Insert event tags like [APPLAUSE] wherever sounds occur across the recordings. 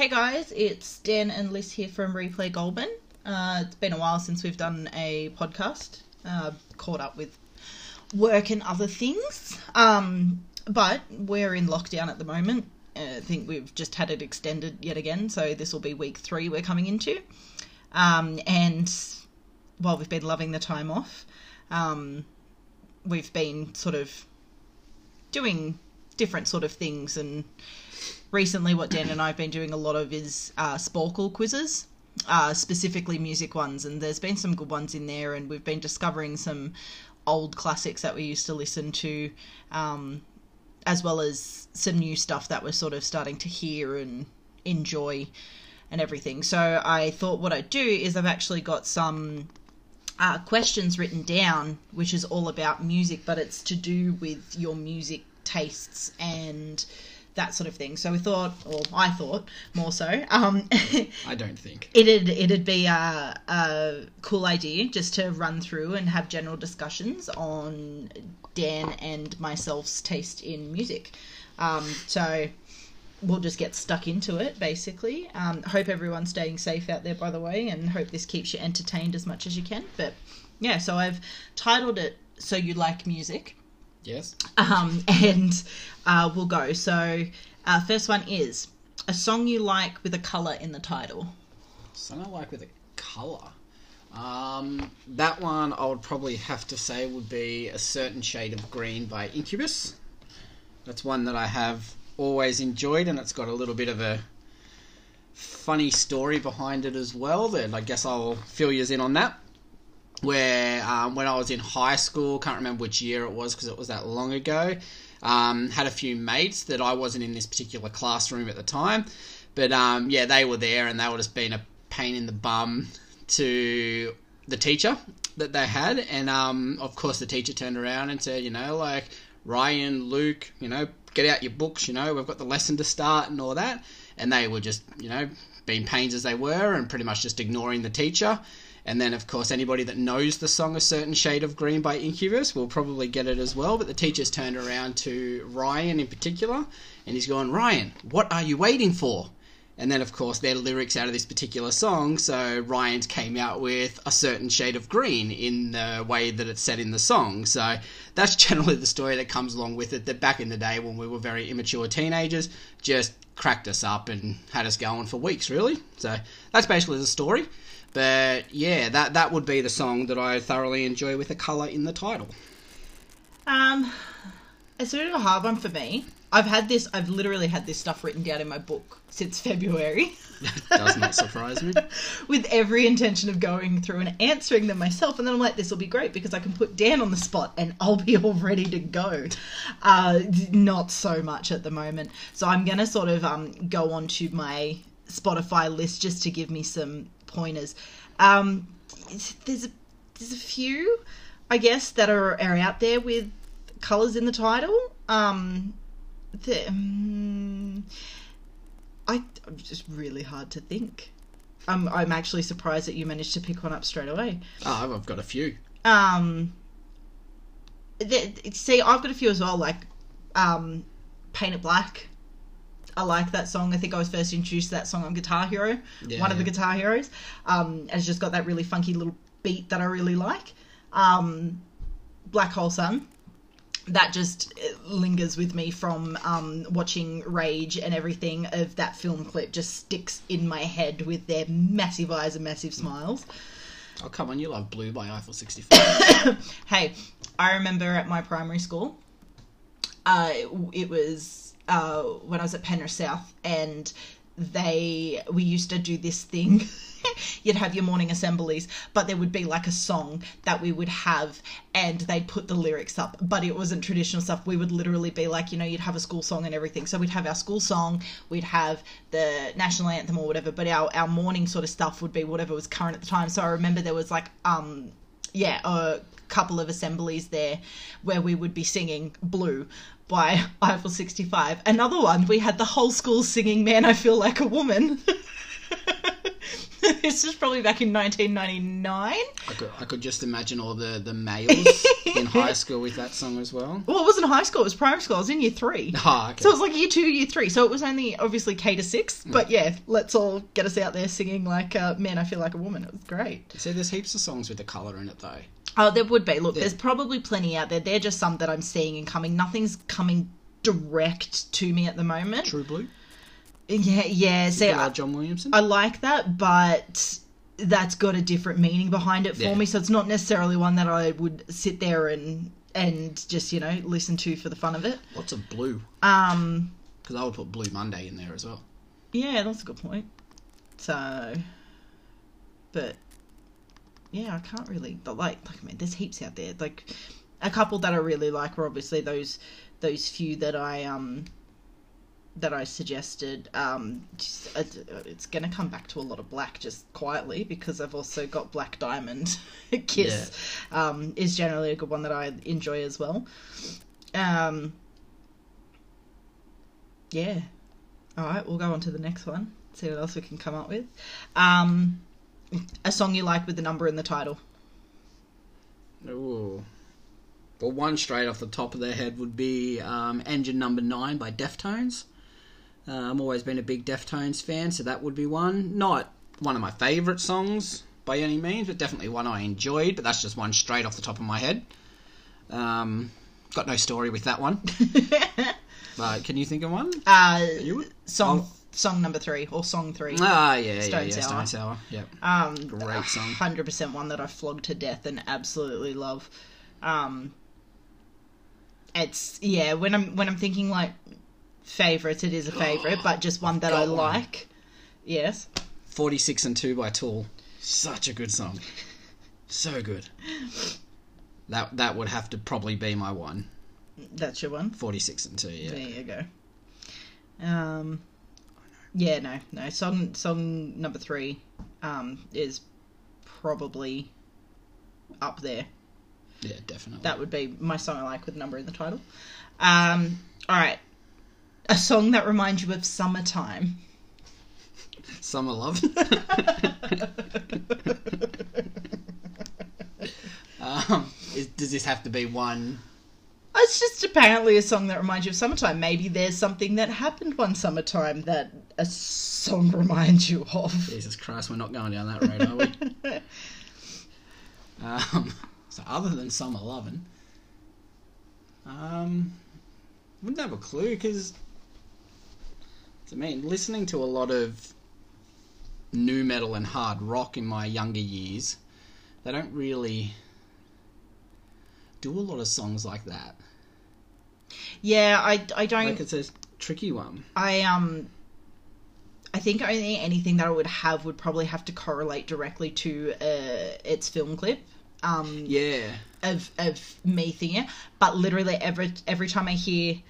Hey guys, it's Dan and Liz here from Replay Goldman. Uh, it's been a while since we've done a podcast. Uh, caught up with work and other things. Um, but we're in lockdown at the moment. Uh, I think we've just had it extended yet again, so this will be week three we're coming into. Um, and while we've been loving the time off, um, we've been sort of doing different sort of things and recently what Dan and I have been doing a lot of is uh, Sporcle quizzes, uh, specifically music ones, and there's been some good ones in there, and we've been discovering some old classics that we used to listen to, um, as well as some new stuff that we're sort of starting to hear and enjoy and everything. So I thought what I'd do is I've actually got some uh, questions written down, which is all about music, but it's to do with your music tastes and that sort of thing. So we thought, or I thought more so, um, [LAUGHS] I don't think. it'd it'd be a, a cool idea just to run through and have general discussions on Dan and myself's taste in music. Um, so we'll just get stuck into it basically. Um, hope everyone's staying safe out there, by the way, and hope this keeps you entertained as much as you can. But yeah, so I've titled it "So You Like Music." Yes. um, and uh, we'll go. So, uh, first one is a song you like with a color in the title. Something I like with a colour. Um, that one I would probably have to say would be a certain shade of green by Incubus. That's one that I have always enjoyed, and it's got a little bit of a funny story behind it as well. That I guess I'll fill you in on that. Where um, when I was in high school, can't remember which year it was because it was that long ago. Um, had a few mates that I wasn't in this particular classroom at the time, but um, yeah, they were there, and they would have been a pain in the bum to the teacher that they had, and um, of course the teacher turned around and said, you know, like Ryan, Luke, you know, get out your books, you know, we've got the lesson to start and all that, and they were just, you know, being pains as they were, and pretty much just ignoring the teacher. And then, of course, anybody that knows the song A Certain Shade of Green by Incubus will probably get it as well. But the teacher's turned around to Ryan in particular, and he's going, Ryan, what are you waiting for? And then, of course, their lyrics out of this particular song. So Ryan's came out with a certain shade of green in the way that it's said in the song. So that's [LAUGHS] generally the story that comes along with it. That back in the day when we were very immature teenagers, just cracked us up and had us going for weeks, really. So that's basically the story. But yeah, that that would be the song that I thoroughly enjoy with a colour in the title. Um, it's sort of a hard one for me. I've had this. I've literally had this stuff written down in my book since [LAUGHS] February, Does not surprise me. [LAUGHS] with every intention of going through and answering them myself. And then I'm like, this will be great because I can put Dan on the spot and I'll be [LAUGHS] all ready to go. Uh, not so much at the moment. So I'm gonna sort of um go on to my Spotify list just to give me some pointers. Um, there's a, there's a few, I guess, that are, are out there with colors in the title. Um, the, um, I, I'm just really hard to think. I'm, I'm actually surprised that you managed to pick one up straight away. Oh, I've got a few. Um, the, see, I've got a few as well, like um, Paint It Black. I like that song. I think I was first introduced to that song on Guitar Hero, Yeah, one of the. Guitar Heroes. Um, and it's just got that really funky little beat that I really like. Um, Black Hole Sun. That just uh, lingers with me from um, watching Rage and everything of that film clip. Just sticks in my head with their massive eyes and massive smiles. Oh, come on, you love Blue by Eiffel 65. [COUGHS] Hey, I remember at my primary school, uh, it was uh, when I was at Penrith South, and they we used to do this thing. [LAUGHS] You'd have your morning assemblies, but there would be like a song that we would have, and they'd put the lyrics up. But it wasn't traditional stuff. We would literally be like, you know, you'd have a school song and everything. So we'd have our school song, we'd have the national anthem or whatever. But our our morning sort of stuff would be whatever was current at the time. So I remember there was like um yeah, a couple of assemblies there where we would be singing Blue by [LAUGHS] Eiffel 65. Another one, we had the whole school singing Man, I Feel Like a Woman. [LAUGHS] [LAUGHS] this is probably back in 1999. I could, I could just imagine all the, the males in [LAUGHS] high school with that song as well. Well, it wasn't high school; it was primary school. I was in year three. Ah, okay. So it was like year two, year three. So it was only obviously K to six. Hmm. But yeah, let's all get us out there singing like uh, "Man, I Feel Like a Woman." It was great. See, there's heaps of songs with the colour in it though. Oh, there would be. Look, Yeah. there's probably plenty out there. They're just some that I'm seeing and coming. Nothing's coming direct to me at the moment. True Blue, Yeah, yeah. I, John Williamson. I like that, but that's got a different meaning behind it for Yeah. me. So it's not necessarily one that I would sit there and and just you know listen to for the fun of it. Lots of Blue, Um, because I would put Blue Monday in there as well. yeah, that's a good point. So, but yeah, I can't really but like like I mean, there's heaps out there. Like a couple that I really like were obviously those those few that I um that I suggested. Um, just, uh, it's going to come back to a lot of black just quietly because I've also got Black Diamond. [LAUGHS] Kiss um, is generally a good one that I enjoy as well. Um, yeah. All right, we'll go on to the next one. See what else we can come up with. Um, a song you like with the number in the title. Ooh. Well, one straight off the top of their head would be um, Engine Number Nine by Deftones. Uh, I've always been a big Deftones fan, so that would be one. Not one of my favourite songs by any means, but definitely one I enjoyed. But that's just one straight off the top of my head. Um, got no story with that one. [LAUGHS] But can you think of one? uh, You song Oh. song number three or song three. Ah, yeah, yeah, Stone yeah. Sour. Stone Sour. Yep. Um, Great song. Hundred percent one that I flogged to death and absolutely love. Um, it's yeah. When I'm when I'm thinking like favorites, it is a favorite, but just one that I one. like. Yes. 46 and 2 by Tool. Such a good song. So good. That that would have to probably be my one. That's your one. 46 and 2, yeah. There you go. Um, yeah, no, no. Song song number three, um, is probably up there. Yeah, definitely. That would be my song I like with number in the title. Um, all right, a song that reminds you of summertime. Summer Love. [LAUGHS] um, is, does this have to be one? It's just apparently a song that reminds you of summertime. Maybe there's something that happened one summertime that a song [LAUGHS] reminds you of. Jesus Christ, we're not going down that road, are we? [LAUGHS] Um, so other than Summer Lovin', um, wouldn't have a clue because I mean, listening to a lot of nu metal and hard rock in my younger years, they don't really do a lot of songs like that. Yeah, I, I don't. Like it's a tricky one. I um I think only anything that I would have would probably have to correlate directly to uh, its film clip um, Yeah, of of me thinking. it. But literally every every time I hear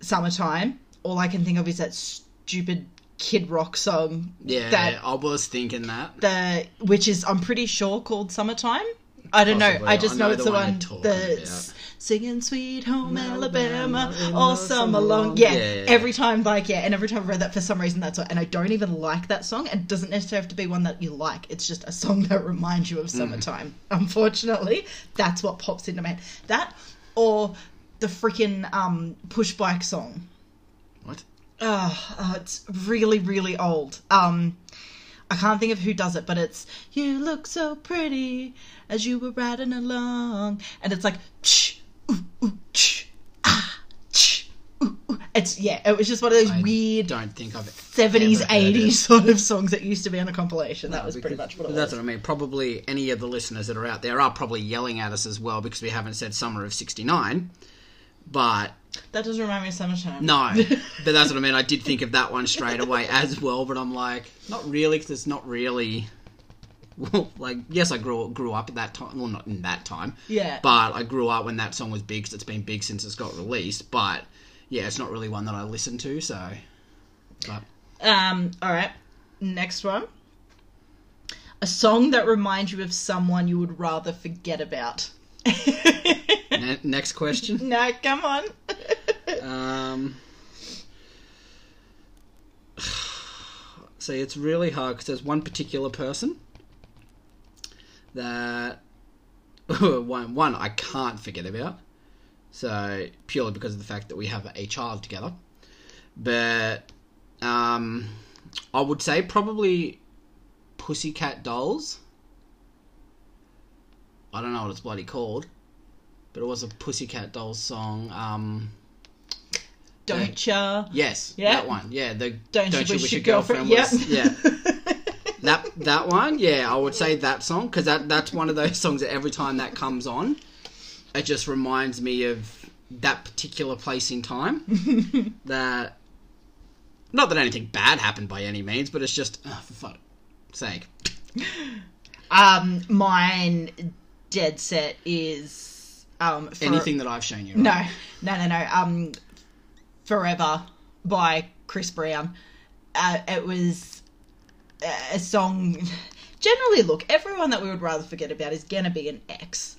"Summertime," all I can think of is that stupid Kid Rock song. yeah. That I was thinking that. the which is I'm pretty sure called "Summertime." I don't know. I just I know, know it's the the one one that's about. singing "Sweet Home Alabama Alabama" all summer summer long. long. Yeah, Yeah, yeah, yeah. every time, like, yeah, and every time I read that, for some reason, that's what. And I don't even like that song. It doesn't necessarily have to be one that you like. It's just a song [LAUGHS] that reminds you of Mm. summertime. Unfortunately, that's what pops into my head. That or the freaking um, push bike song. Oh, oh, it's really, really old. Um, I can't think of who does it, but it's "You look so pretty as you were riding along," and it's like, "Ch, ooh, ooh, ch, ah, ch, ooh, ooh." it's yeah. It was just one of those I weird Don't think I've seventies, ever heard it. eighties [LAUGHS] sort of songs that used to be on a compilation. That was pretty much what it was. That's was. what I mean. Probably any of the listeners that are out there are probably yelling at us as well because we haven't said summer of '69. But That doesn't remind me of summertime. no, [LAUGHS] but that's what I mean. I did think of that one straight away as well, but I'm like, not really, because it's not really. Well, like, yes, I grew grew up at that time. Well, not in that time, yeah, but I grew up when that song was big. Cause it's been big since it's got released. But yeah, it's not really one that I listen to. So, but Um, all right. Next one. A song that reminds you of someone you would rather forget about. [LAUGHS] ne- next question. [LAUGHS] no, come on. [LAUGHS] Um, [SIGHS] See, it's really hard because there's one particular person that [LAUGHS] one one I can't forget about. So purely because of the fact that we have a child together, but um, I would say probably Pussycat Dolls. I don't know what it's bloody called, but it was a Pussycat Dolls song. Um, Don't ya? yes, Yeah. that one. Yeah, the Don't, you wish, your girlfriend? was yep. yeah. [LAUGHS] That that one, yeah, I would say that song because that that's one of those songs that every time that comes on, it just reminds me of that particular place in time. [LAUGHS] that not that anything bad happened by any means, but it's just oh, for fuck's sake. um, mine dead set is um for, Anything that I've shown you. No, no, no, no. Um, Forever by Chris Brown. Uh, it was a song. Generally, look, everyone that we would rather forget about is gonna be an ex,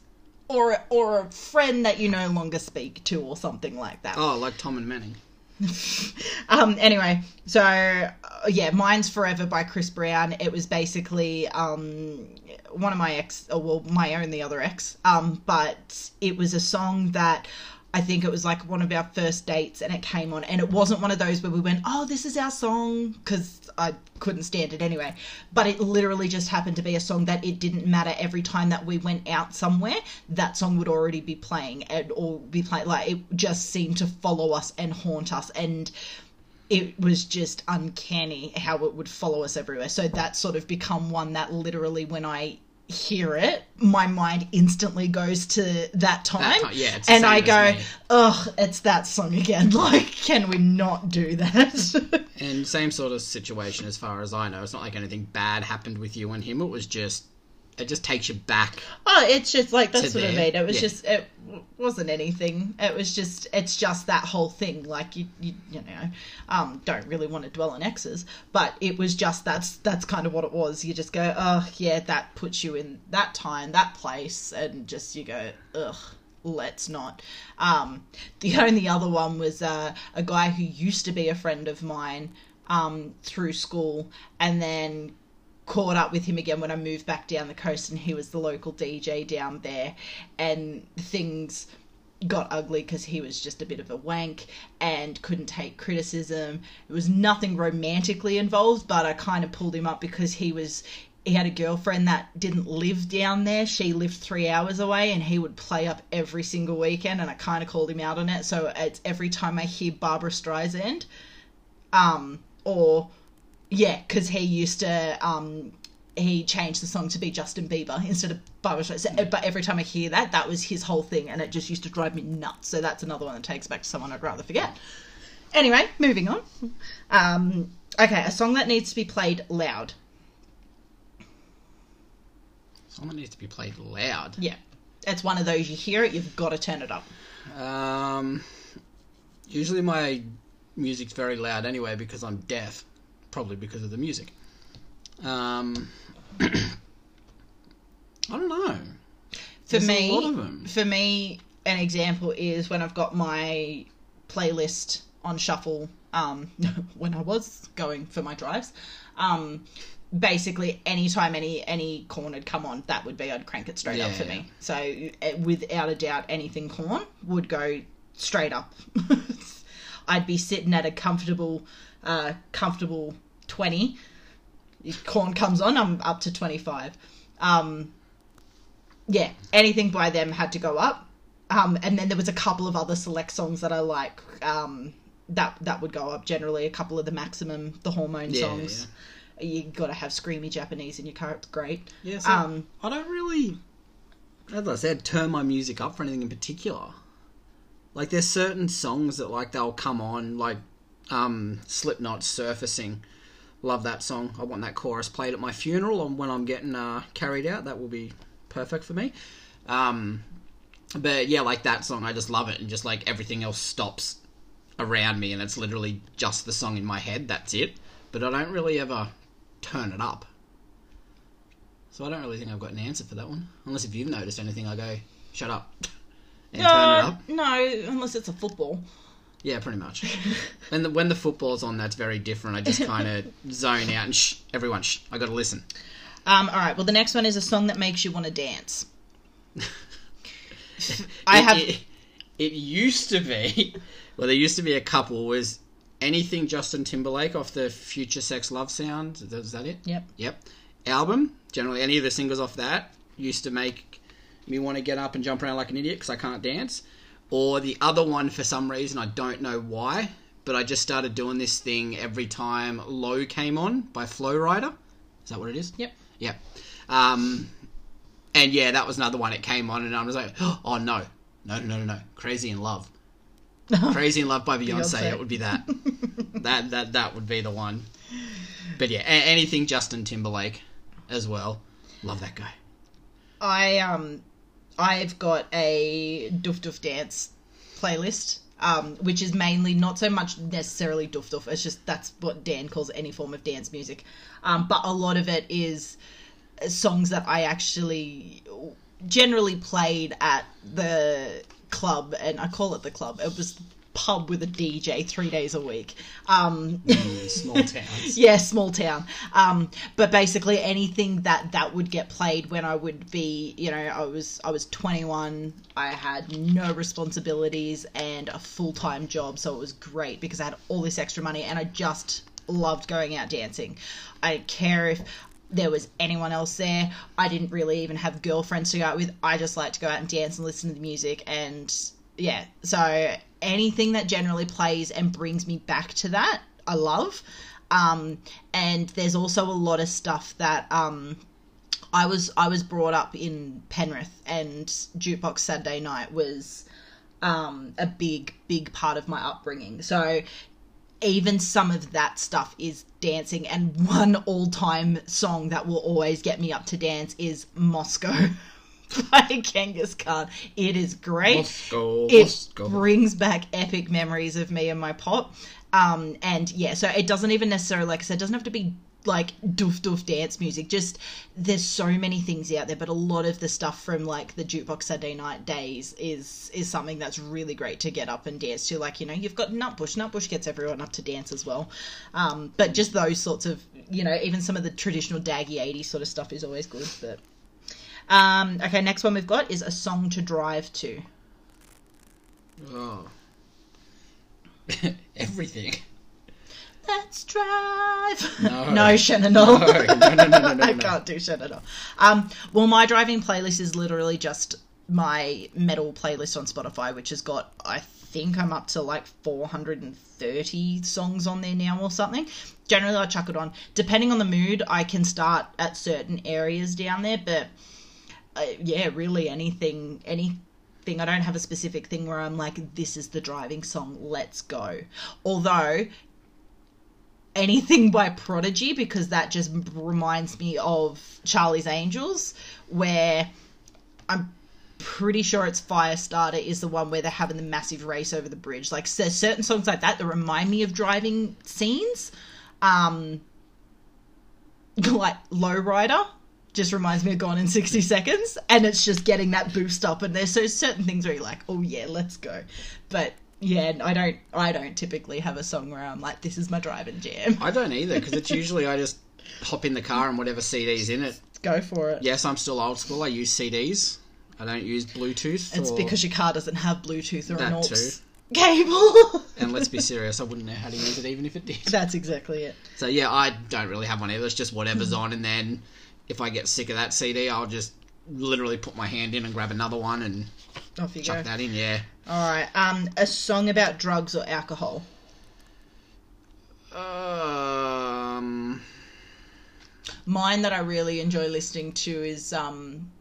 or or a friend that you no longer speak to, or something like that. Oh, like Tom and Manning. [LAUGHS] Um, anyway, so uh, yeah, mine's Forever by Chris Brown. It was basically um, one of my ex, or well, my only other ex. Um, but it was a song that I think it was like one of our first dates, and it came on, and it wasn't one of those where we went, "Oh, this is our song," because I couldn't stand it anyway. But it literally just happened to be a song that it didn't matter every time that we went out somewhere, that song would already be playing and or be playing. Like it just seemed to follow us and haunt us, and it was just uncanny how it would follow us everywhere. So that's sort of become one that literally when I hear it, my mind instantly goes to that time. time, yeah, it's and I go, ugh, it's that song again. [LAUGHS] Like, can we not do that? [LAUGHS] And same sort of situation as far as I know. It's not like anything bad happened with you and him. It was just it just takes you back. oh, it's just like that's what I there, mean. It was yeah. just it wasn't anything. It was just it's just that whole thing. Like you you you know, um, don't really want to dwell on exes, but it was just that's that's kind of what it was. You just go, oh yeah, that puts you in that time, that place, and just you go, ugh. Let's not. Um, the only other one was uh, a guy who used to be a friend of mine um, through school, and then caught up with him again when I moved back down the coast, and he was the local DJ down there, and things got ugly because he was just a bit of a wank and couldn't take criticism. It was nothing romantically involved, but I kind of pulled him up because he was he had a girlfriend that didn't live down there. She lived three hours away, and he would play up every single weekend. And I kind of called him out on it. So it's every time I hear Barbra Streisand, um, or yeah, because he used to um, he changed the song to be Justin Bieber instead of Barbra Streisand. But every time I hear that, that was his whole thing, and it just used to drive me nuts. So that's another one that takes back to someone I'd rather forget. Anyway, moving on. Um, okay, a song that needs to be played loud. Someone needs to be played loud. Yeah, it's one of those you hear it, you've got to turn it up. Um, usually my music's very loud anyway because I'm deaf, probably because of the music. Um, [CLEARS THROAT] I don't know. For There's me, a lot of 'em. for me, an example is when I've got my playlist on shuffle. Um, [LAUGHS] when I was going for my drives, um, basically anytime any any Korn had come on, that would be I'd crank it straight up for Yeah. me. So eh, without a doubt, anything Korn would go straight up. [LAUGHS] I'd be sitting at a comfortable, uh, comfortable twenty. If Korn comes on, I'm up to twenty five. Um, yeah, anything by them had to go up. Um, and then there was a couple of other select songs that I like. Um, that that would go up generally. A couple of the maximum, the hormone Yeah, songs. You got to have screamy Japanese in your car. It's great. Yeah, so Um, I don't really, as I said, turn my music up for anything in particular. Like, there's certain songs that like they'll come on, like um, Slipknot surfacing. Love that song. I want that chorus played at my funeral and when I'm getting uh, carried out. That will be perfect for me. Um, but yeah, like that song, I just love it, and just like everything else stops around me, and it's literally just the song in my head. That's it. But I don't really ever turn it up. So I don't really think I've got an answer for that one. Unless if you've noticed anything, I go, shut up. [LAUGHS] And turn it no, up. no, unless it's a football. Yeah, pretty much. and the, when the football's on, that's very different. I just kind of [LAUGHS] zone out and shh, everyone, shh, I got to listen. Um, all right. Well, the next one is a song that makes you want to dance. [LAUGHS] I It- have. It, it used to be. [LAUGHS] Well, there used to be a couple. Was anything Justin Timberlake off the Future Sex Love Sound? Is that it? Yep. Yep. Album. Generally, any of the singles off that used to make me want to get up and jump around like an idiot because I can't dance. Or the other one, for some reason, I don't know why, but I just started doing this thing every time Low came on by Flo Rida. Is that what it is? Yep. Yep. Um, and yeah, that was another one. It came on, and I was like, [GASPS] oh no, no, no, no, no, Crazy in Love. [LAUGHS] Crazy in Love by Beyonce. Beyonce. It would be that. [LAUGHS] that that that would be the one. But yeah, a- anything Justin Timberlake as well. Love that guy. I um, I've got a Doof Doof Dance playlist, um, which is mainly not so much necessarily Doof Doof. It's just that's what Dan calls any form of dance music. Um, but a lot of it is songs that I actually generally played at the club, and I call it the club. It was pub with a DJ three days a week. Um, Mm, small [LAUGHS] towns. yeah, small town. Um, but basically anything that that would get played when I would be, you know, I was I was 21. I had no responsibilities and a full time job, so it was great because I had all this extra money and I just loved going out dancing. I didn't care if there was anyone else there. I didn't really even have girlfriends to go out with. I just liked to go out and dance and listen to the music and yeah. So anything that generally plays and brings me back to that, I love. Um, and there's also a lot of stuff that um, I was I was brought up in Penrith, and jukebox Saturday night was um, a big big part of my upbringing. So even some of that stuff is dancing and [LAUGHS] one all-time song that will always get me up to dance is Moscow [LAUGHS] [LAUGHS] by Genghis Khan. It is great Moscow, it Moscow. brings back epic memories of me and my pop. Um, and yeah, so it doesn't even necessarily, like I said, it doesn't have to be like doof doof dance music. Just there's so many things out there, but a lot of the stuff from like the jukebox Saturday night days is is something that's really great to get up and dance to. Like you know, you've got Nutbush. Nutbush gets everyone up to dance as well. Um, but just those sorts of you know, even some of the traditional daggy 80s sort of stuff is always good. But um, okay, next one we've got is a song to drive to. Oh. [LAUGHS] Everything. Let's drive. No. [LAUGHS] no, Shannon. No, no, no, no, no, no, no. [LAUGHS] I can't do Shannon. Um, well, my driving playlist is literally just my metal playlist on Spotify, which has got, I think I'm up to like 430 songs on there now or something. Generally, I chuck it on. Depending on the mood, I can start at certain areas down there, but uh, yeah, really anything, anything. I don't have a specific thing where I'm like, this is the driving song, let's go. Although, anything by Prodigy, because that just reminds me of Charlie's Angels, where I'm pretty sure it's Firestarter is the one where they're having the massive race over the bridge. Like, there's certain songs like that that remind me of driving scenes. Um, [LAUGHS] like Lowrider just reminds me of Gone in 60 Seconds, and it's just getting that boost up. And there's so certain things where you're like, oh yeah, let's go. But yeah, I don't, I don't typically have a song where I'm like, this is my driving jam. I don't either because it's [LAUGHS] usually I just hop in the car and whatever CD's in it. Go for it. Yes, I'm still old school. I use CDs. I don't use Bluetooth. It's because your car doesn't have Bluetooth or an AUX cable. [LAUGHS] And let's be [LAUGHS] serious, I wouldn't know how to use it even if it did. That's exactly it. So yeah, I don't really have one either. It's just whatever's mm-hmm. on, and then if I get sick of that CD, I'll just literally put my hand in and grab another one and Off you chuck go. that in. Yeah. All right. Um, a song about drugs or alcohol. Um. Mine that I really enjoy listening to is um,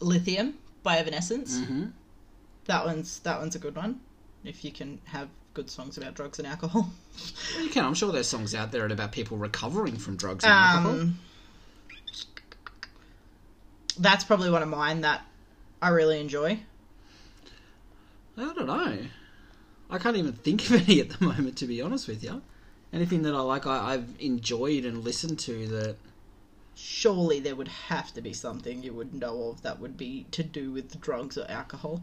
Lithium by Evanescence. hmm That one's that one's a good one. If you can have good songs about drugs and alcohol. You can. I'm sure there's songs out there about people recovering from drugs and alcohol. That's probably one of mine that I really enjoy. I don't know. I can't even think of [LAUGHS] any at the moment, to be honest with you. Anything that I like, I, I've enjoyed and listened to that. Surely there would have to be something you would know of that would be to do with drugs or alcohol.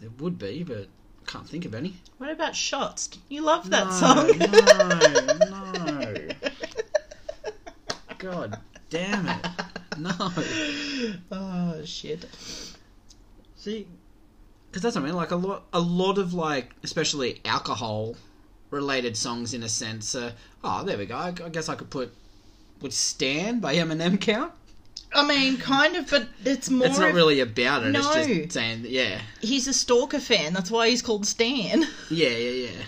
There would be, but Can't think of any. What about Shots? You love that no, song. No, no. [LAUGHS] God damn it. [LAUGHS] No. oh shit. See, because that's what I mean. Like a lot, a lot of like, especially alcohol related songs, in a sense. Uh, oh, there we go. I, I guess I could put would "Stan" by Eminem count. I mean, kind of, but it's more. It's not of- really about it. No. It's just saying, that, yeah, He's a stalker fan. That's why he's called Stan. [LAUGHS] yeah, yeah, yeah.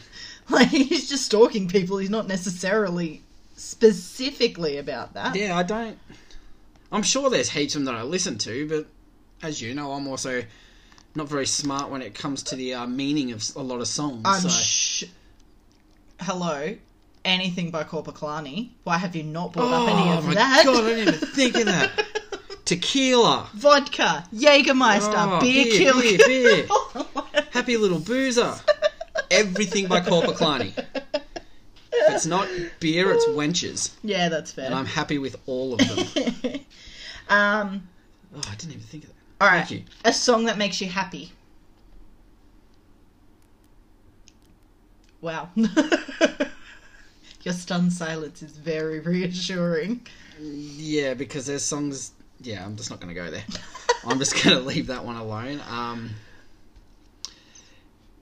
like he's just stalking people. He's not necessarily specifically about that. Yeah, I don't. I'm sure there's heaps of them that I listen to, but as you know, I'm also not very smart when it comes to the uh, meaning of a lot of songs. I'm so. sh- Hello. Anything by Korpiklaani. Why have you not brought up any oh of my that? god, I didn't even think of that. [LAUGHS] Tequila. Vodka, Jägermeister, Oh, beer, beer, kill beer, kill. Happy little boozer. Everything by Korpiklaani. If it's not beer, it's wenches. Yeah, that's fair. And I'm happy with all of them. [LAUGHS] um, Oh, I didn't even think of that. all right. Thank you. A song that makes you happy. Wow. [LAUGHS] Your stunned silence is very reassuring. Yeah, because there's songs. Yeah, I'm just not going to go there. I'm just going [LAUGHS] to leave that one alone. Um,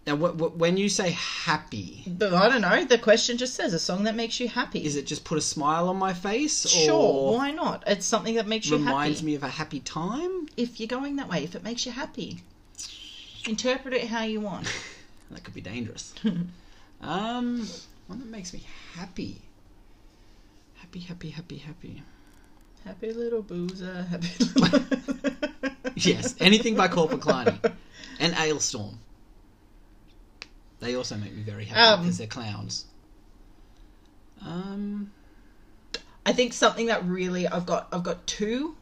now, wh- wh- when you say happy, But I don't know. The question just says a song that makes you happy. is it just put a smile on my face? Sure, Or why not? It's something that makes you happy. reminds happy. me of a happy time? If you're going that way, if it makes you happy, interpret it how you want. [LAUGHS] That could be dangerous. [LAUGHS] um, one that makes me happy. Happy, happy, happy, happy. happy little boozer, happy [LAUGHS] little. Yes, anything by Korpiklaani. And Alestorm. They also make me very happy Um, because they're clowns. Um, I think something that really I've got I've got two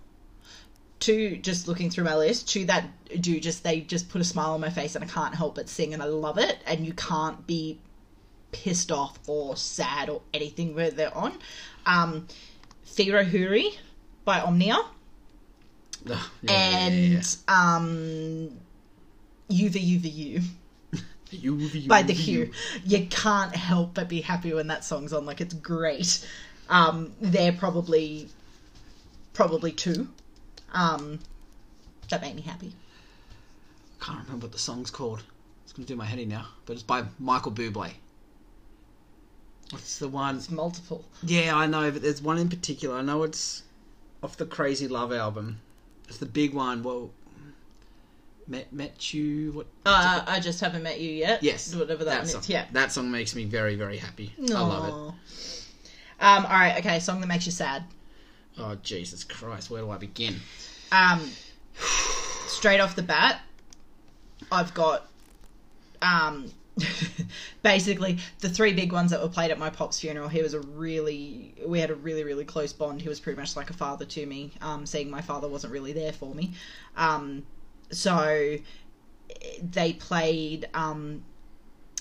two just looking through my list, two that do just they just put a smile on my face and I can't help but sing and I love it and you can't be pissed off or sad or anything where they're on. Um Fee Ra Huri by Omnia ugh, yeah, yeah, and um Yuve Yuve Yu yeah. You, you, by the you. Hu. You can't help but be happy when that song's on. Like it's great. Um, they're probably probably two. Um, that make me happy. I can't remember what the song's called. It's going to do my head in now. But it's by Michael Bublé. What's the one? It's multiple. Yeah, I know, but there's one in particular. I know it's off the Crazy Love album. It's the big one. Well, met met you. What? Uh, I just haven't met you yet. Yes, whatever that, means. song. Yeah. that song makes me very very happy. I love it. Um, all right, okay. Song that makes you sad. Oh Jesus Christ, where do I begin? Um, straight off the bat, I've got um, [LAUGHS] basically the three big ones that were played at my pop's funeral. He was a really, we had a really, really close bond. He was pretty much like a father to me. Um, seeing my father wasn't really there for me. Um, so they played um,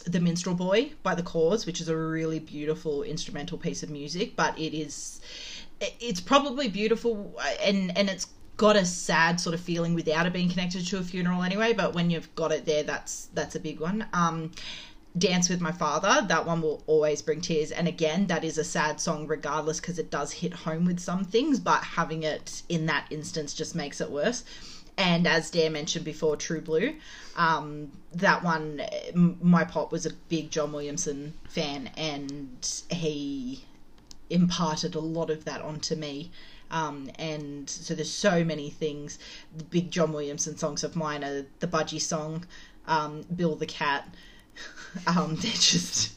the Minstrel Boy by the Corrs, which is a really beautiful instrumental piece of music, but it is it's probably beautiful and and it's got a sad sort of feeling without it being connected to a funeral anyway but when you've got it there that's that's a big one. Um dance with my father that one will always bring tears and again that is a sad song regardless because it does hit home with some things but having it in that instance just makes it worse and as Dare mentioned before, True Blue, um, that one, my pop was a big John Williamson fan, and he imparted a lot of that onto me. Um, and so there's so many things. The big John Williamson songs of mine are the Budgie song, um, Bill the Cat. [LAUGHS] Um, they're just,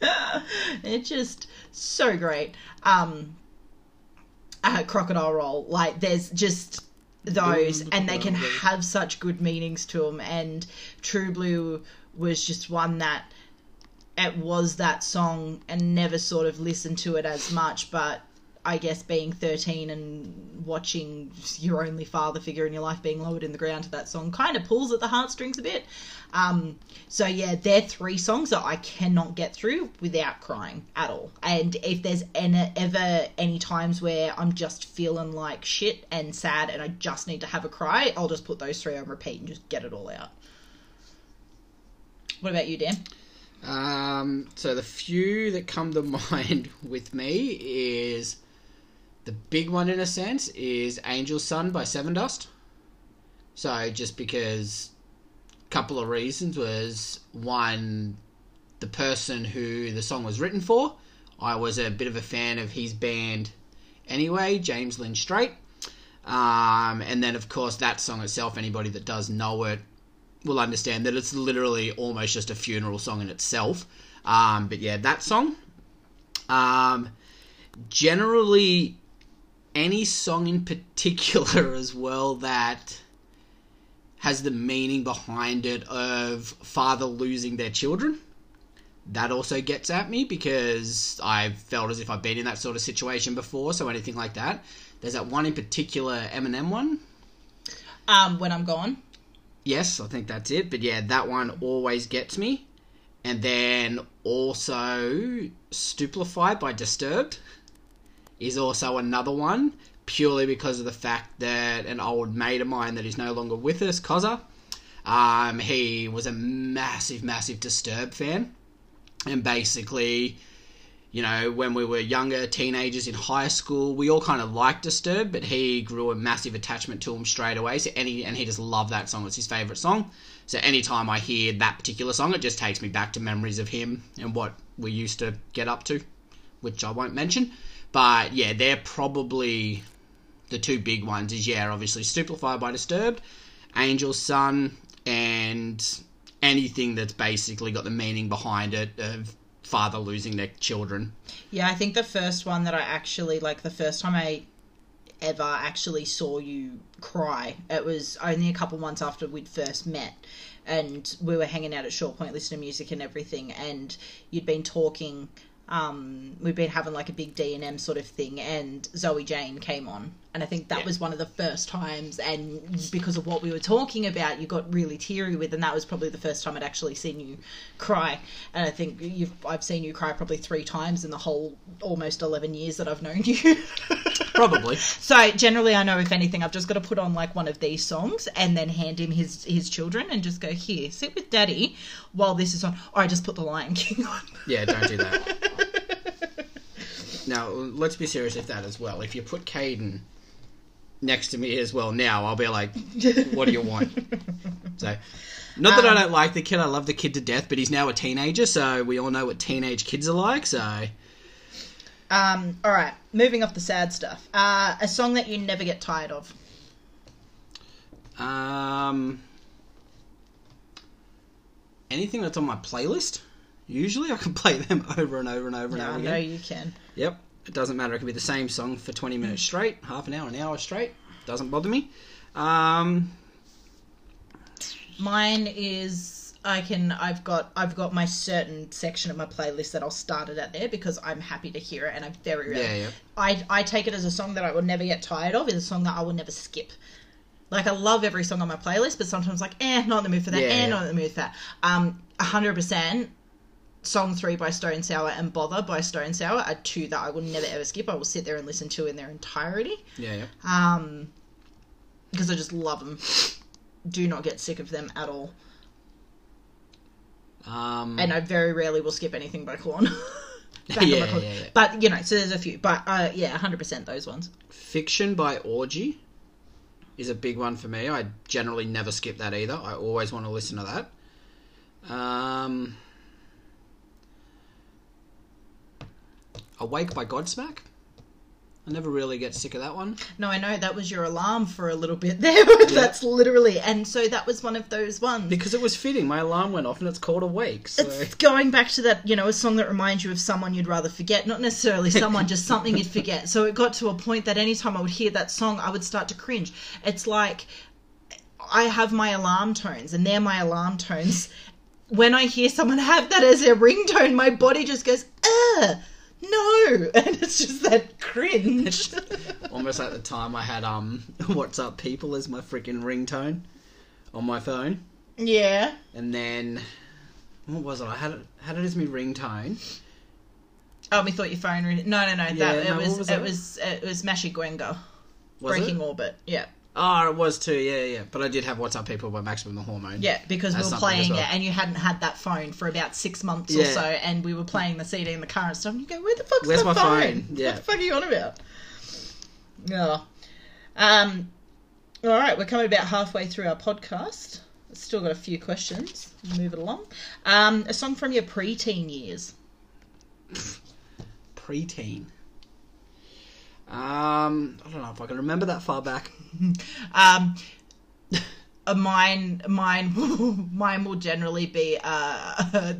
[LAUGHS] they're just so great. Um, uh, Crocodile Roll, like there's just those, and they can have such good meanings to them. And True Blue was just one that it was that song and never sort of listened to it as much, but I guess being 13 and watching your only father figure in your life being lowered in the ground to that song kind of pulls at the heartstrings a bit. Um, so yeah, they're three songs that I cannot get through without crying at all. And if there's any, ever any times where I'm just feeling like shit and sad and I just need to have a cry, I'll just put those three on repeat and just get it all out. What about you, Dan? Um, so the few that come to [LAUGHS] mind with me is the big one in a sense is Angel's Son by Sevendust. So just because a couple of reasons was one the person who the song was written for. I was a bit of a fan of his band anyway, James Lynn Strait. Um, and then of course that song itself, anybody that does know it will understand that it's literally almost just a funeral song in itself. Um, but yeah, that song. Um, generally, any song in particular [LAUGHS] as well that has the meaning behind it of father losing their children. That also gets at me because I've felt as if I've been in that sort of situation before. So anything like that. There's that one in particular, Eminem one. Um, when I'm gone. Yes, I think that's it. But yeah, that one always gets me. And then also Stupefied by Disturbed is also another one, purely because of the fact that an old mate of mine that is no longer with us, Koza, um, he was a massive, massive Disturbed fan. And basically, you know, when we were younger, teenagers in high school, we all kind of liked Disturbed, but he grew a massive attachment to him straight away. So any and he just loved that song. It's his favorite song. So anytime I hear that particular song, it just takes me back to memories of him and what we used to get up to, which I won't mention. But yeah, they're probably the two big ones. Is yeah, obviously Stupefied by Disturbed, Angel's Son, and anything that's basically got the meaning behind it of father losing their children. Yeah, I think the first one that I actually like the first time I ever actually saw you cry. It was only a couple months after we'd first met and we were hanging out at Short Point listening to music and everything and you'd been talking um, we've been having like a big D and M sort of thing, and Zoe Jane came on, and I think that Yeah. was one of the first times. And because of what we were talking about, you got really teary with, and that was probably the first time I'd actually seen you cry. And I think you've I've seen you cry probably three times in the whole almost eleven years that I've known you. [LAUGHS] Probably. So generally, I know if anything, I've just got to put on like one of these songs and then hand him his his children and just go here, sit with Daddy while this is on. Or I just put the Lion King on. Yeah, don't do that. [LAUGHS] now, let's be serious with that as well. If you put Caden next to me as well now, I'll be like, what do you want? [LAUGHS] So, not that I don't like the kid, I love the kid to death, but he's now a teenager, so we all know what teenage kids are like, so. Um, all right, moving off the sad stuff. Uh, a song that you never get tired of. Um, anything that's on my playlist, usually I can play them [LAUGHS] over and over and over and No, over I again. know you can. Yep. It doesn't matter. It could be the same song for 20 minutes straight, half an hour, an hour straight. Doesn't bother me. Um, Mine is I can I've got I've got my certain section of my playlist that I'll start it at there because I'm happy to hear it and I'm very rarely yeah, yeah. I I take it as a song that I will never get tired of. Is a song that I will never skip. Like I love every song on my playlist, but sometimes like eh, not in the mood for that. Yeah, eh, yeah. not in the mood for that. Um, hundred percent. Song three by Stone Sour and Bother by Stone Sour are two that I will never ever skip. I will sit there and listen to in their entirety. Yeah, yeah. Um, because I just love them. Do not get sick of them at all. Um, And I very rarely will skip anything by. [LAUGHS] Back [LAUGHS] Yeah, yeah, yeah. But you know, so there's a few. But uh, yeah, hundred percent those ones. Fiction by Orgy is a big one for me. I generally never skip that either. I always want to listen to that. Um, Awake by Godsmack. I never really get sick of that one. No, I know that was your alarm for a little bit [LAUGHS] there. [LAUGHS] That's literally, and so that was one of those ones. Because it was fitting. My alarm went off and it's called Awake. So. It's going back to that, you know, a song that reminds you of someone you'd rather forget. Not necessarily someone, just something you'd forget. So it got to a point that anytime I would hear that song, I would start to cringe. It's like I have my alarm tones, and they're my alarm tones. When I hear someone have that as their ringtone, my body just goes, ugh, no. [LAUGHS] And it's just that cringe. [LAUGHS] Almost like the time I had um [LAUGHS] What's Up People as my freaking ringtone on my phone. yeah. And then what was it? I had it had it as my ringtone. Oh, we thought your phone. Ring- no, no, no. That Yeah, it was, was it that? was it was Mashi Gwenga. Was Breaking it? Orbit. Yeah. Oh, it was too. Yeah, yeah. But I did have What's Up People by Maximum the Hormone. Yeah, because we were playing well. it and you hadn't had that phone for about six months or so, and we were playing the CD in the car and stuff. And you go, "Where the fuck's Where's the my phone? phone?" Yeah. What the fuck are you on about?" Yeah. Um. All right, we're coming about halfway through our podcast. Still got a few questions. Move it along. Um, a song from your preteen years. Preteen. Um, I don't know if I can remember that far back. [LAUGHS] Um, uh, mine, mine, [LAUGHS] mine will generally be. Uh, [LAUGHS]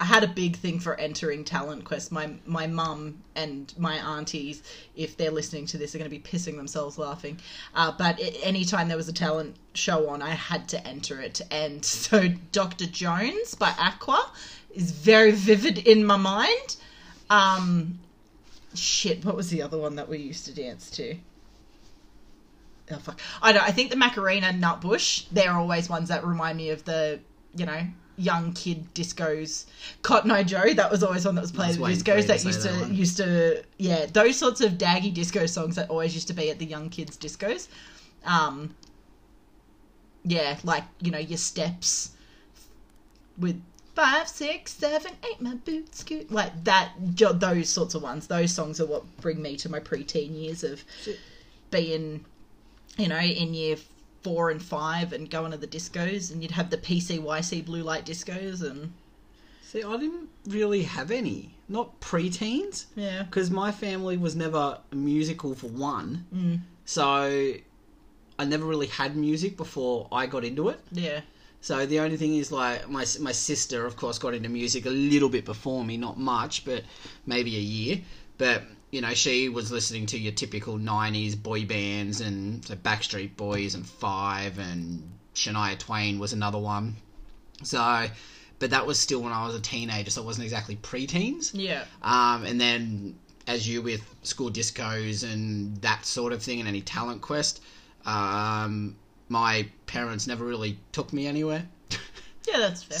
I had a big thing for entering Talent Quest. My my mum and my aunties, if they're listening to this, are going to be pissing themselves laughing. Uh, but a- anytime there was a talent show on, I had to enter it. And so, Doctor Jones by Aqua is very vivid in my mind. Um, shit, what was the other one that we used to dance to? Oh fuck! I don't. I think the Macarena Nutbush. They're always ones that remind me of the, you know, young kid discos. Cotton Eye Joe. That was always one that was played at the waiting for you discos. That used to one. used to yeah those sorts of daggy disco songs that always used to be at the young kids discos. Um. Yeah, like you know your steps with five, six, seven, eight, my boots scoot like that. Those sorts of ones. Those songs are what bring me to my preteen years of being, you know, in year four and five and going to the discos, and you'd have the PCYC blue light discos, and See, I didn't really have any. Not preteens. yeah, Because my family was never musical for one. Mm. So I never really had music before I got into it. yeah, So the only thing is like my my sister, of course, got into music a little bit before me, not much, but maybe a year. But you know, she was listening to your typical '90s boy bands and so Backstreet Boys and Five and Shania Twain was another one. So, but that was still when I was a teenager, so it wasn't exactly preteens. yeah, Um, and then, as you with school discos and that sort of thing, and any talent quest, um, my parents never really took me anywhere. [LAUGHS] yeah. That's fair.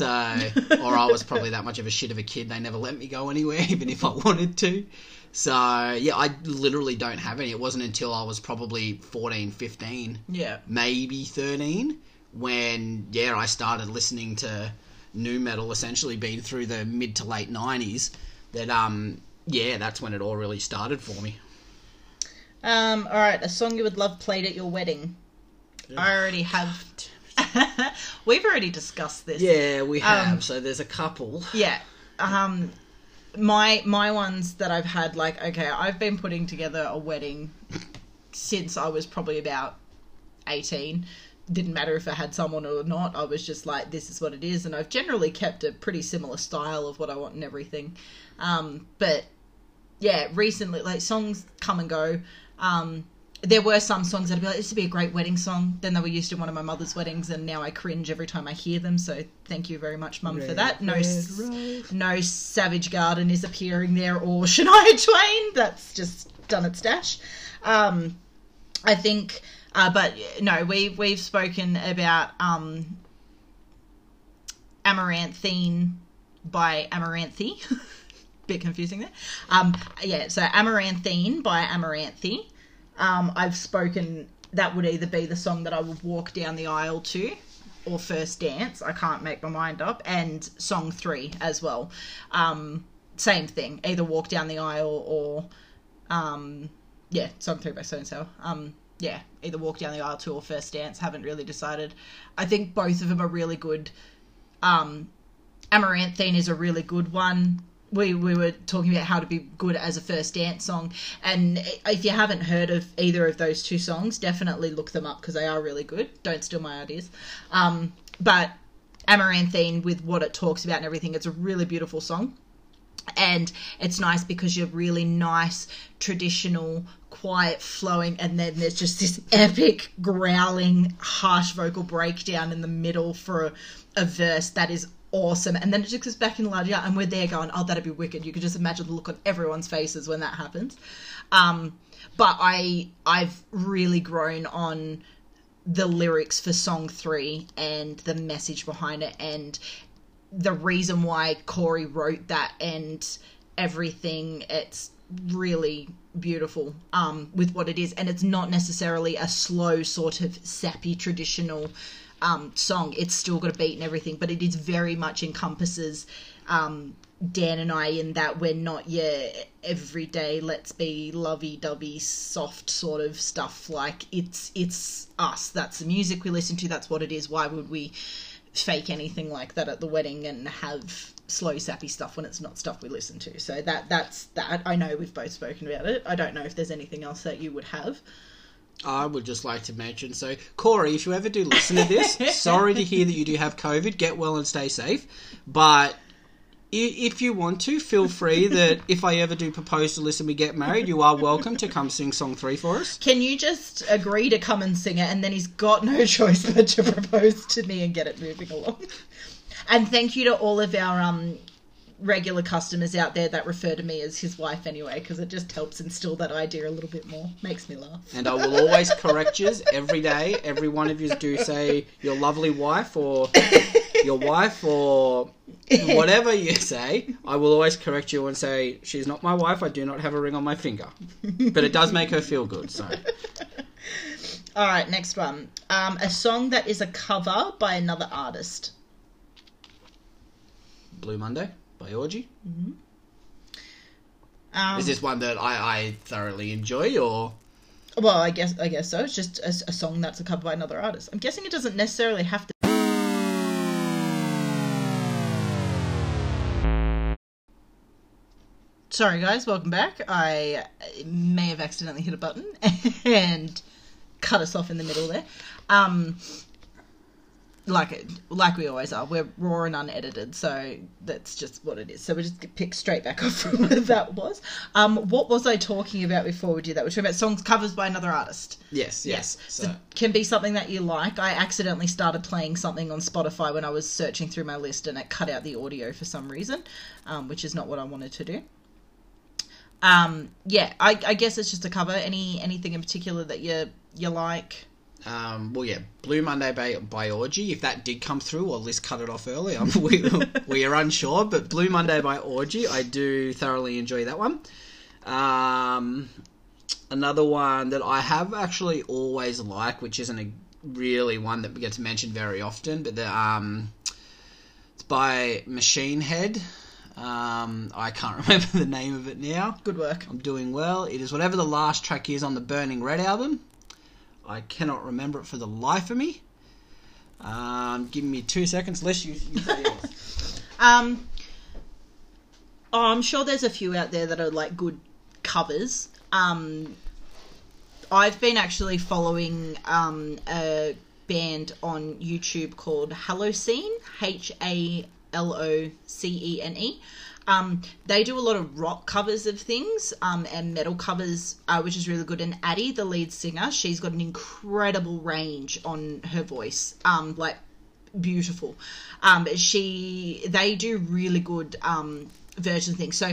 So, or I was probably that much of a shit of a kid, they never let me go anywhere, [LAUGHS] even if I wanted to. So, yeah, I literally don't have any. It wasn't until I was probably 14, 15, yeah, maybe 13, when, yeah, I started listening to nu metal, essentially being through the mid to late 90s, that, um, yeah, that's when it all really started for me. Um, all right, a song you would love played at your wedding. I already have. [LAUGHS] We've already discussed this. Yeah, we have. Um, so there's a couple. Yeah. Um my my ones that I've had like okay, I've been putting together a wedding since I was probably about 18. Didn't matter if I had someone or not. I was just like this is what it is and I've generally kept a pretty similar style of what I want and everything. Um but yeah, recently like songs come and go. Um there were some songs that'd be like, this would be a great wedding song. Then they were used in one of my mother's weddings, and now I cringe every time I hear them. So thank you very much, Mum, for that. No, s- no Savage Garden is appearing there or [LAUGHS] Shania Twain. That's just done its dash. Um, I think, uh, but no, we we've spoken about um, Amaranthine by Amaranthe. [LAUGHS] Bit confusing there. Um, yeah, so Amaranthine by Amaranthe. Um, I've spoken. That would either be the song that I would walk down the aisle to, or first dance. I can't make my mind up. And song three as well. Um, same thing. Either walk down the aisle or, um, yeah, song three by so and so. Um, yeah, either walk down the aisle to or first dance. Haven't really decided. I think both of them are really good. Um, Amaranthine is a really good one. We, we were talking about how to be good as a first dance song, and if you haven't heard of either of those two songs, definitely look them up because they are really good. Don't steal my ideas. Um, but Amaranthine, with what it talks about and everything, it's a really beautiful song and it's nice because you're really nice traditional quiet flowing and then there's just this [LAUGHS] epic growling harsh vocal breakdown in the middle for a, a verse that is awesome. And then it just goes back in larger and we're there going oh that'd be wicked. You could just imagine the look on everyone's faces when that happens um, but i i've really grown on the lyrics for song three and the message behind it and the reason why Corey wrote that and everything. It's really beautiful um, with what it is, and it's not necessarily a slow sort of sappy traditional um, song. It's still got a beat and everything, but it is very much encompasses um, Dan and I in that we're not your everyday let's be lovey dovey soft sort of stuff. Like it's it's us. That's the music we listen to. That's what it is. Why would we fake anything like that at the wedding and have slow sappy stuff when it's not stuff we listen to? So that that's that. I know we've both spoken about it. I don't know if there's anything else that you would have. I would just like to mention so, Corey, if you ever do listen to this, [LAUGHS] sorry to hear that you do have COVID. Get well and stay safe. But if you want to, feel free that if I ever do propose to listen, we get married, you are welcome to come sing song three for us. Can you just agree to come and sing it, and then he's got no [LAUGHS] choice but to propose to me and get it moving along? And thank you to all of our um, regular customers out there that refer to me as his wife anyway, because it just helps instill that idea a little bit more. Makes me laugh. And I will always correct you every day. Every one of you do say your lovely wife or your wife or whatever you say. I will always correct you and say she's not my wife. I do not have a ring on my finger, but it does make her feel good. So All right, next one. Um, a song that is a cover by another artist. Blue Monday by Orgy. Um, Is this one that I, I thoroughly enjoy or? Well, I guess I guess so. It's just a, a song that's a cover by another artist. I'm guessing it doesn't necessarily have to. Sorry, guys. Welcome back. I may have accidentally hit a button [LAUGHS] and cut us off in the middle there. Um, like it, like we always are. We're raw and unedited, so that's just what it is. So we just pick straight back [LAUGHS] off from where that was. Um, what was I talking about before we do that? We're talking about songs covers by another artist. Yes, Yes, yes. so So, it can be something that you like. I accidentally started playing something on Spotify when I was searching through my list, and it cut out the audio for some reason, um, which is not what I wanted to do. Um, yeah, I, I guess it's just a cover. Any anything in particular that you you like? Um, well, yeah, Blue Monday by, by Orgy. If that did come through, or Liz cut it off early, um, [LAUGHS] we we are unsure. But Blue Monday by Orgy, I do thoroughly enjoy that one. Um, another one that I have actually always liked, which isn't a really one that gets mentioned very often, but the um, it's by Machine Head. Um, I can't [LAUGHS] remember the name of it now. Good work. I'm doing well. It is whatever the last track is on the Burning Red album. I cannot remember it for the life of me. Um, give me two seconds. Less you, you say. [LAUGHS] Um, oh, I'm sure there's a few out there that are like good covers. Um, I've been actually following um, a band on YouTube called Halocene, H A L O C E N E. Um, they do a lot of rock covers of things um, and metal covers, uh, which is really good. And Addie, the lead singer, she's got an incredible range on her voice. Um, like beautiful. Um, she they do really good um, version things. So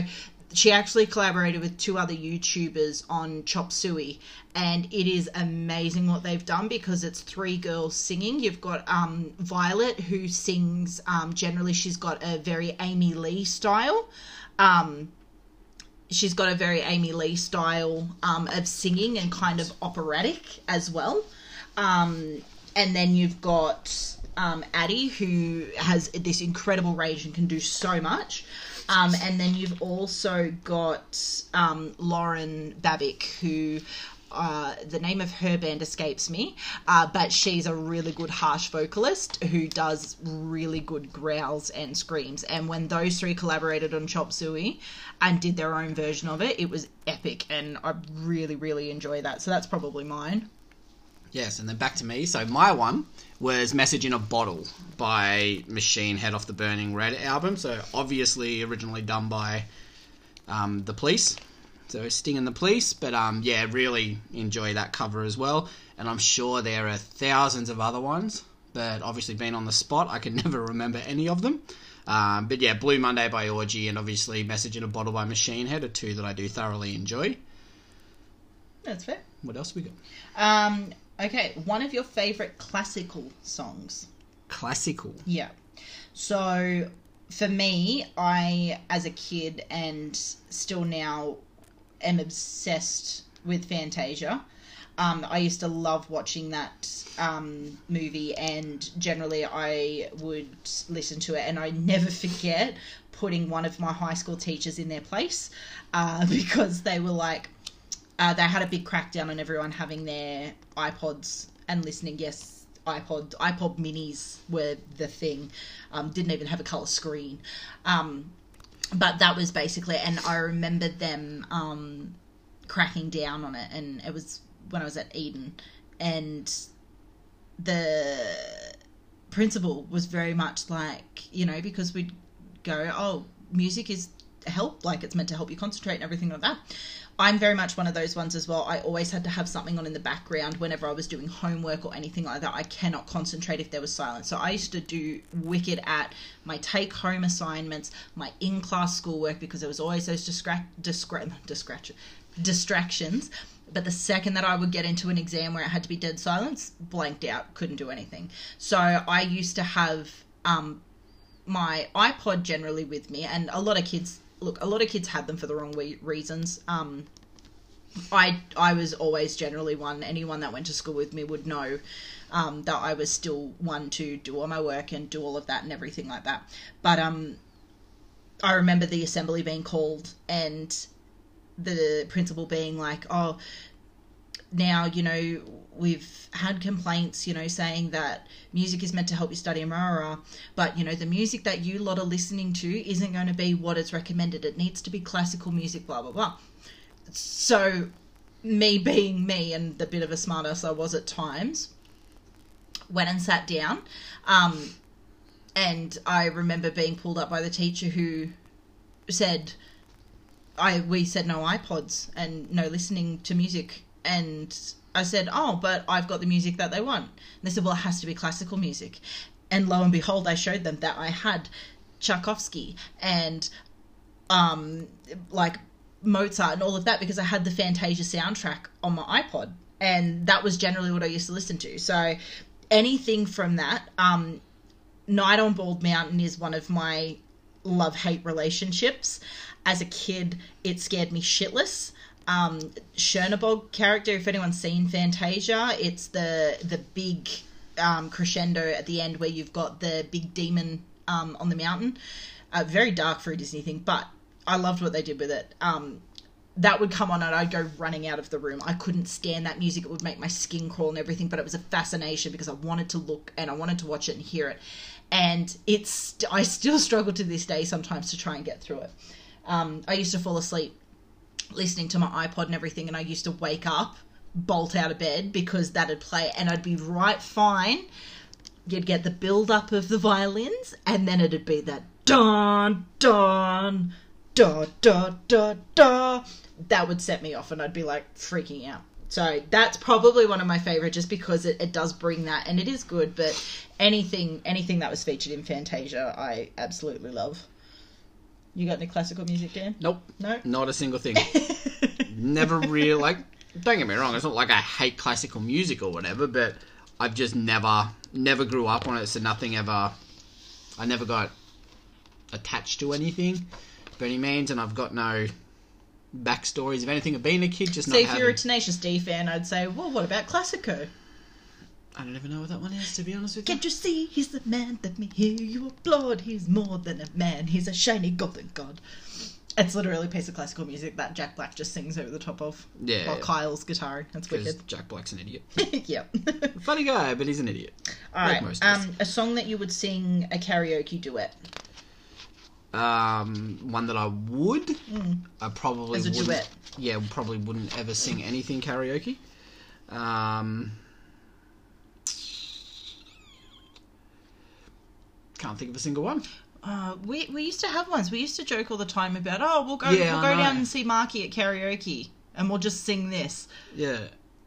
she actually collaborated with two other YouTubers on Chop Suey, and it is amazing what they've done because it's three girls singing. You've got um, Violet who sings. Um, generally, she's got a very Amy Lee style. Um, she's got a very Amy Lee style um, of singing and kind of operatic as well. Um, and then you've got um, Addie, who has this incredible range and can do so much. Um, and then you've also got um, Lauren Babic, who uh, the name of her band escapes me, uh, but she's a really good harsh vocalist who does really good growls and screams. And when those three collaborated on Chop Suey and did their own version of it, it was epic, and I really, really enjoy that. So that's probably mine. Yes, and then back to me. So my one was "Message in a Bottle" by Machine Head off the Burning Red album. So obviously originally done by um, the Police. So Sting and the Police, but um, yeah, really enjoy that cover as well. And I'm sure there are thousands of other ones, but obviously being on the spot, I can [LAUGHS] never remember any of them. Um, but yeah, Blue Monday by Orgy and obviously Message in a Bottle by Machine Head are two that I do thoroughly enjoy. That's fair. What else we got? Um, okay, one of your favorite classical songs. Classical. Yeah. So, for me, I, as a kid and still now, am obsessed with Fantasia. Um, I used to love watching that um, movie, and generally I would listen to it, and I never [LAUGHS] forget putting one of my high school teachers in their place uh, [LAUGHS] because they were like, uh, they had a big crackdown on everyone having their iPods and listening. Yes, iPod, iPod Minis were the thing. Um, didn't even have a color screen. Um, but that was basically, and I remember them um, cracking down on it, and it was when I was at Eden, and the principal was very much like you know because we'd go oh music is help like it's meant to help you concentrate and everything like that i'm very much one of those ones as well. I always had to have something on in the background whenever i was doing homework or anything like that. I cannot concentrate if there was silence. So i used to do wicked at my take home assignments my in class schoolwork because there was always those distra- distra- distra- distractions. But the second that I would get into an exam where it had to be dead silence, blanked out, couldn't do anything. So I used to have um, my iPod generally with me, and a lot of kids look, a lot of kids had them for the wrong we- reasons. Um, I I was always generally one. Anyone that went to school with me would know um, that I was still one to do all my work and do all of that and everything like that. But um, I remember the assembly being called and the principal being like, "Oh, now you know we've had complaints, you know, saying that music is meant to help you study, rah, but you know the music that you lot are listening to isn't going to be what is recommended. It needs to be classical music, blah blah blah." So, me being me and the bit of a smartass I was at times, went and sat down. Um, and I remember being pulled up by the teacher who said, I we said no iPods and no listening to music, and I said, oh, but I've got the music that they want. And they said, well, it has to be classical music, and lo and behold, I showed them that I had Tchaikovsky and um like Mozart and all of that because I had the Fantasia soundtrack on my iPod, and that was generally what I used to listen to. So anything from that, um, Night on Bald Mountain is one of my love hate relationships. As a kid, it scared me shitless. Um, Chernobog character, if anyone's seen Fantasia, it's the the big um, crescendo at the end where you've got the big demon um, on the mountain. Uh, very dark for a Disney thing, but I loved what they did with it. Um, that would come on and I'd go running out of the room. I couldn't stand that music. It would make my skin crawl and everything, but it was a fascination because I wanted to look and I wanted to watch it and hear it. And it's I still [LAUGHS] struggle to this day sometimes to try and get through it. Um, I used to fall asleep listening to my iPod and everything, and I used to wake up, bolt out of bed because that'd play, and I'd be right fine. You'd get the build up of the violins, and then it'd be that dun dun da da da da. That would set me off, and I'd be like freaking out. So that's probably one of my favorite, just because it, it does bring that, and it is good. But anything anything that was featured in Fantasia, I absolutely love. You got any classical music, Dan? Nope, No. not a single thing. [LAUGHS] Never really like. Don't get me wrong. It's not like I hate classical music or whatever, but I've just never, never grew up on it. So nothing ever. I never got attached to anything by any means, and I've got no backstories of anything of being a kid. Just So not if you're a. Tenacious D fan, I'd say, well, what about Classico? I don't even know what that one is, to be honest with you. Can't you see he's the man? Let me hear you applaud. He's more than a man. He's a shiny golden god. It's literally a piece of classical music that Jack Black just sings over the top of. Yeah. Kyle's guitar. That's wicked. Jack Black's an idiot. [LAUGHS] yep. [LAUGHS] Funny guy, but he's an idiot. All Like right. Um, a song that you would sing a karaoke duet. Um, one that I would, I probably As a wouldn't, duet. Yeah, probably wouldn't ever sing anything karaoke. Um, can't think of a single one. Uh, we we used to have ones. We used to joke all the time about, oh, we'll go Yeah, we'll I go know. down and see Marky at karaoke, and we'll just sing this. Yeah,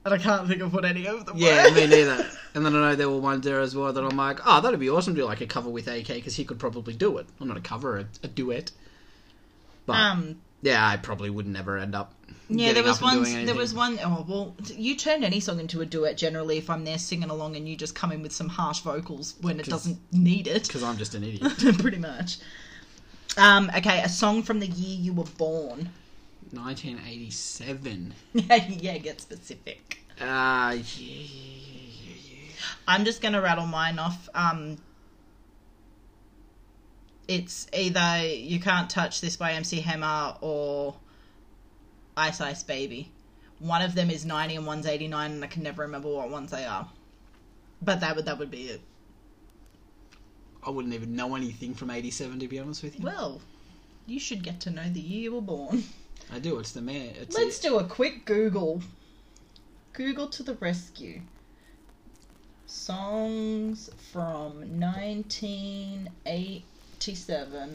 And I can't think of what any of them yeah, were. me neither. [LAUGHS] And then I know there were ones there as well that I'm like, oh, that'd be awesome to do like a cover with AK because he could probably do it. Well, not a cover, a, a duet. But um, yeah, I probably would never end up. Yeah, there was one. There was one oh well, you turn any song into a duet generally if I'm there singing along and you just come in with some harsh vocals when it doesn't need it. because I'm just an idiot. [LAUGHS] Pretty much. Um, okay, a song from the year you were born. 1987. [LAUGHS] yeah, yeah, get specific. Uh, yeah, yeah, yeah, yeah. I'm just gonna rattle mine off. Um, it's either you can't touch this by MC Hammer or Ice Ice Baby. One of them is 90 and one's 89, and I can never remember what ones they are. But that would that would be it. I wouldn't even know anything from 87 to be honest with you. Well, you should get to know the year you were born. I do. It's the man. It's Let's do a quick Google. Google to the rescue. Songs from 1987. I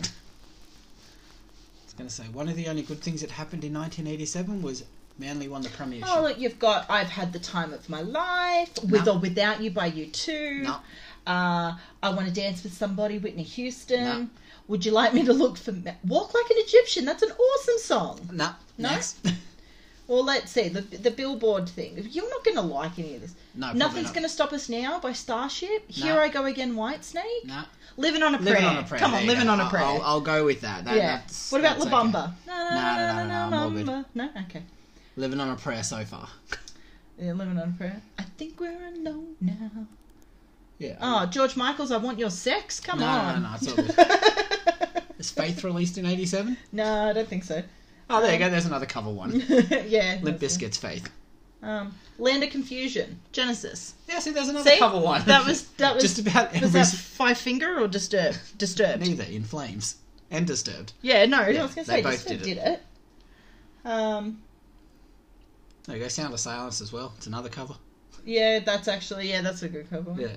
was going to say one of the only good things that happened in 1987 was Manly won the premiership. Oh, look, you've got I've Had the Time of My Life, With No. or Without You by U2. No. Uh, I Want to Dance with Somebody, Whitney Houston. No. Would you like me to look for Walk Like an Egyptian? That's an awesome song. No. No? [LAUGHS] Well, let's see the the Billboard thing. You're not going to like any of this. no, Nothing's not. going to stop us now by Starship. No. Here I go again, Whitesnake. Nah. Living on a prayer. Living on a prayer. Come on, living go. on a prayer. I'll, I'll go with that. that yeah. What about La okay. Bamba? no, no, no, I'm all good. Bamba. No, okay. Living on a prayer so far. Yeah, living on a prayer. I think we're alone now. Yeah. Oh, George Michael's I Want Your Sex? Come No, no, on. no, no, it's all good. Is Faith released in 87? no, I don't think so. Oh, there you go. There's another cover one. [LAUGHS] yeah. Limp. Bizkit's Faith. Um, Land of Confusion. Genesis. Yeah, see, there's another See? cover one. That was [LAUGHS] that was just about was every that Five Finger or Disturbed? Disturbed. neither in flames and disturbed. Yeah, no, I was gonna they say both Disturbed did did it. Um, There you go. Sound of Silence as well. It's another cover. yeah, that's actually yeah, that's a good cover. Yeah.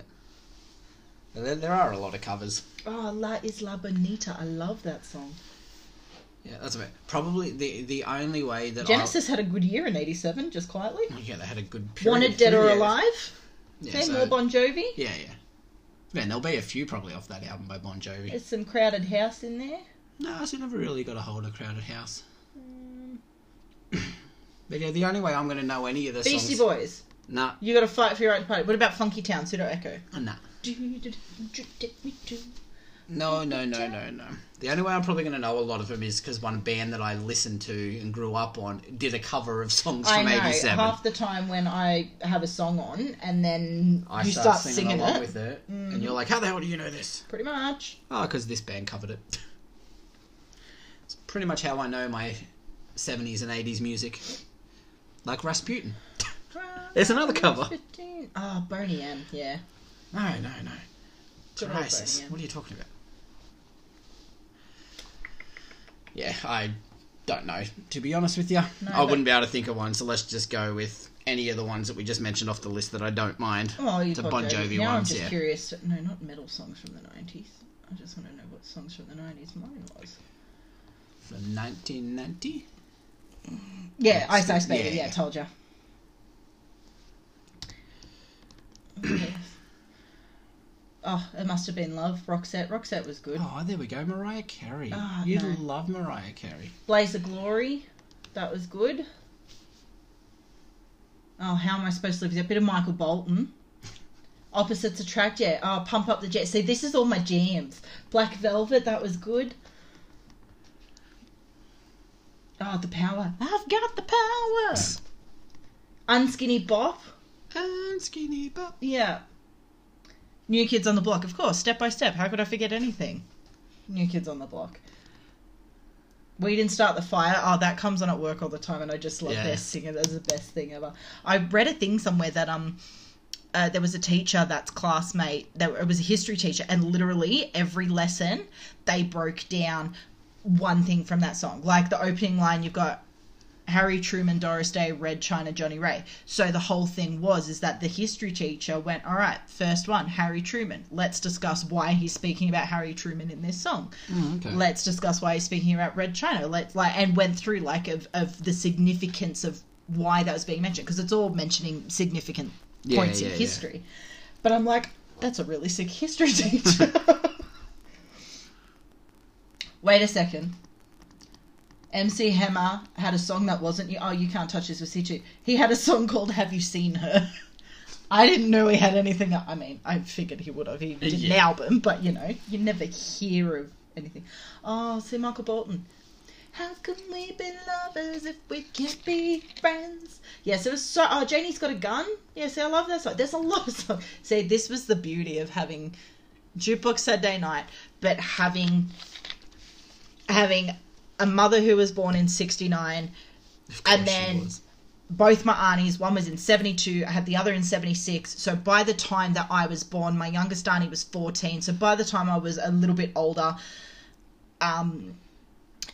There, there are a lot of covers. Oh, La Isla Bonita. I love that song. Yeah, that's about probably the the only way that Genesis had a good year in '87, just quietly. Yeah, they had a good period. Wanted Dead or yeah. Alive. Yeah, Okay, so- more Bon Jovi. yeah, yeah. And there'll be a few probably off that album by Bon Jovi. There's some Crowded House in there. No, so never really got a hold of Crowded House. Mm, [CLEARS THROAT] But yeah, the only way I'm going to know any of the Beastie songs. Boys. Nah, You got to fight for your right to party. What about Funky Town? Pseudo Echo. nah. Do do do do take me to. No, no, no, no, no. The only way I'm probably going to know a lot of them is because one band that I listened to and grew up on did a cover of songs I from know. '87. Half the time when I have a song on and then I you start, start, singing, singing, along it, with it, Mhm. and you're like, "How the hell do you know this?" pretty much. Oh, because this band covered it. it's pretty much how I know my '70s and '80s music, like Rasputin. [LAUGHS] There's another cover. Oh, Boney M. Yeah. No, no, no. Crisis. What are you talking about? Yeah, I don't know. To be honest with you, No, I but- wouldn't be able to think of one. So let's just go with any of the ones that we just mentioned off the list that I don't mind. Oh, you The Bon Jovi now ones, I'm just yeah. curious. No, not metal songs from the 90s. I just want to know what songs from the 90s mine was. From 1990. Yeah, Ice Ice Baby. yeah, Yeah, told ya. Oh, it must have been Love. Roxette. Roxette was good. Oh, there we go. Mariah Carey. Ah, You'd no. love Mariah Carey. Blaze of Glory. That was good. Oh, how am I supposed to live? A bit of Michael Bolton. [LAUGHS] Opposites attract. Yeah. Oh, pump up the jet. See, this is all my jams. Black Velvet. That was good. Oh, the power. I've got the power. [LAUGHS] Unskinny Bop. And Skinny Bop. Yeah. New Kids on the Block, of course, step by step. How could I forget anything? New Kids on the Block. We didn't start the fire. Oh, that comes on at work all the time, and I just love Yeah. their singing. That's the best thing ever. I read a thing somewhere that um, uh, there was a teacher that's classmate. That it was a history teacher, and literally every lesson they broke down one thing from that song. Like the opening line, you've got Harry Truman, Doris Day, Red China, Johnnie Ray. So the whole thing was is that the history teacher went, all right, first one, Harry Truman. Let's discuss why he's speaking about Harry Truman in this song. Mm, okay. Let's discuss why he's speaking about Red China. Let's like and went through like of of the significance of why that was being mentioned because it's all mentioning significant Yeah, points yeah, in yeah. history. But I'm like, that's a really sick history [LAUGHS] teacher. [LAUGHS] Wait a second. MC Hammer had a song that wasn't you. Oh, you can't touch this with Situ. He had a song called "Have You Seen Her." [LAUGHS] I didn't know he had anything. I mean, I figured he would have. He did an album, but you know, you never hear of anything. Oh, see Michael Bolton. How can we be lovers if we can't be friends? Yes, it was so. Oh, Janie's got a gun. Yeah, see, I love that song. There's a lot of songs. See, this was the beauty of having Jukebox Saturday Night, but having having a mother who was born in '69, and then both my aunties. One was in '72. I had the other in '76. So by the time that I was born, my youngest auntie was 14. So by the time I was a little bit older, um,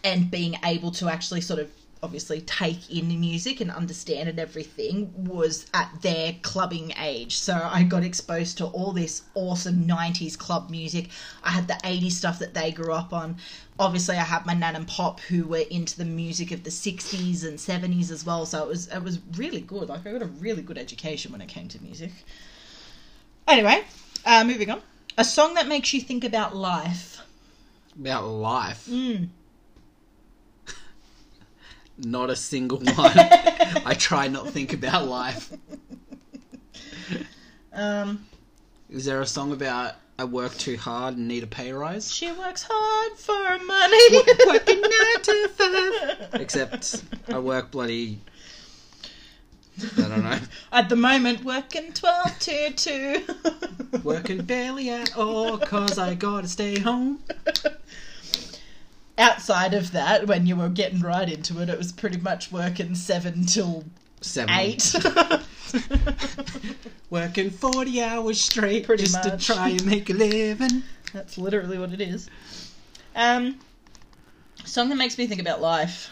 and being able to actually sort of obviously take in the music and understand and everything was at their clubbing age. So I got exposed to all this awesome 90s club music. I had the 80s stuff that they grew up on. Obviously I had my nan and pop who were into the music of the 60s and 70s as well. So it was it was really good. Like I got a really good education when it came to music. Anyway, uh, moving on. A song that makes you think about life. About life. Mm. Not a single one. I try not to think about life. Um, Is there a song about I work too hard and need a pay rise? She works hard for money. Working [LAUGHS] nine to five. Except I work bloody. I don't know. At the moment, working 12 to 2. Working barely at all cause I gotta stay home. Outside of that, when you were getting right into it, it was pretty much working 7 till Seven. 8. [LAUGHS] [LAUGHS] Working 40 hours straight Pretty just much. to try and make a living. That's literally what it is. Um, song that makes me think about life.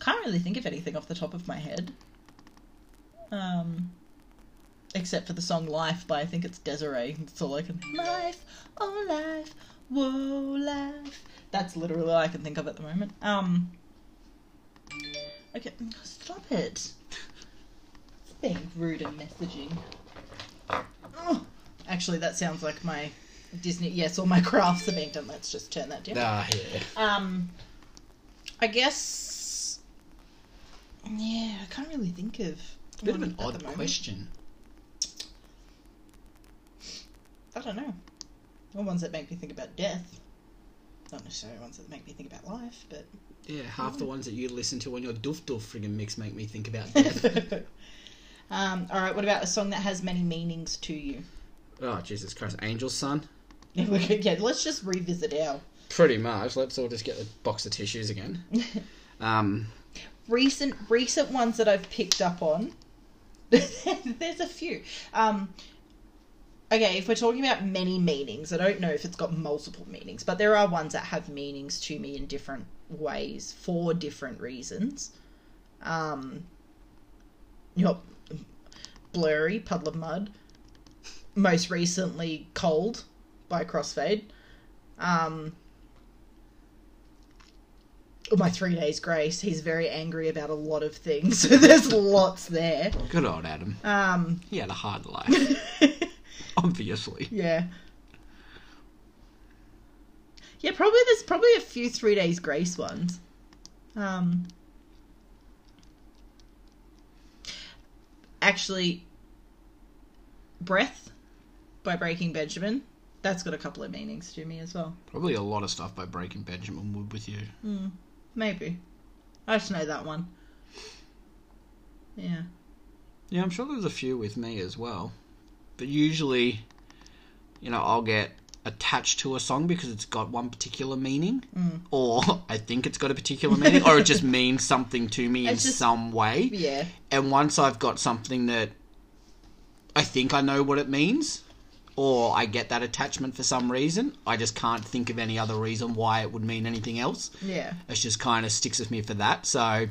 Can't really think of anything off the top of my head. Um, except for the song "Life" by I think it's Desiree. That's all I can. Life, oh life, whoa life. That's literally all I can think of at the moment. Um. Okay, stop it. It's being rude and messaging. Oh. Actually, that sounds like my Disney. Yes, all my [LAUGHS] crafts are being done. Let's just turn that down. Ah, yeah. Um, I guess. Yeah, I can't really think of. A bit of an odd question. I don't know. Or ones that make me think about death. Not necessarily ones that make me think about life, but. Yeah, half the ones that you listen to on your doof doof friggin' mix make me think about [LAUGHS] death. um, all right. What about a song that has many meanings to you? oh, Jesus Christ. Angel's Son? Yeah, [LAUGHS] yeah, let's just revisit our Pretty much. Let's all just get the box of tissues again. [LAUGHS] Um, recent recent ones that I've picked up on. There's a few. Um, okay, if we're talking about many meanings, I don't know if it's got multiple meanings, but there are ones that have meanings to me in different ways for different reasons. Um, you know, blurry puddle of mud. Most recently, cold by Crossfade. Um, oh, my three days grace. He's very angry about a lot of things. So [LAUGHS] there's lots there. good old Adam. Um, He had a hard life, [LAUGHS] [LAUGHS] obviously. yeah. Yeah, probably there's probably a few three days grace ones. Um, actually, breath by Breaking Benjamin. That's got a couple of meanings to me as well. Probably a lot of stuff by Breaking Benjamin would with you. Maybe. I just know that one. Yeah. Yeah, I'm sure there's a few with me as well. But usually, you know, I'll get attached to a song because it's got one particular meaning, mm. or I think it's got a particular meaning, or it just means something to me [LAUGHS] in just- some way. Yeah. And once I've got something that I think I know what it means, or I get that attachment for some reason, I just can't think of any other reason why it would mean anything else. Yeah. It just kind of sticks with me for that. So,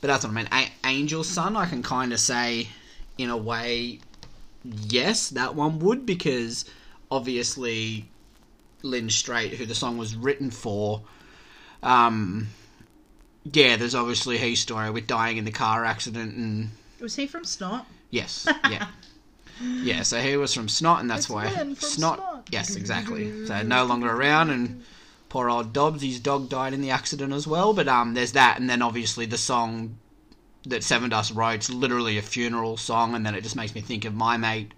but that's what I mean. A- Angel's Son, I can kind of say, in a way, yes, that one would because obviously Lynn Strait, who the song was written for, um, yeah, there's obviously his story with dying in the car accident and Was he from Snot? Yes, [LAUGHS] yeah. Yeah, so he was from Snot, and that's It's why Snot. Snot. Yes, exactly. So no longer around, and poor old Dobbs, his dog died in the accident as well. But um, there's that, and then obviously the song that Sevendust wrote, it's literally a funeral song, and then it just makes me think of my mate,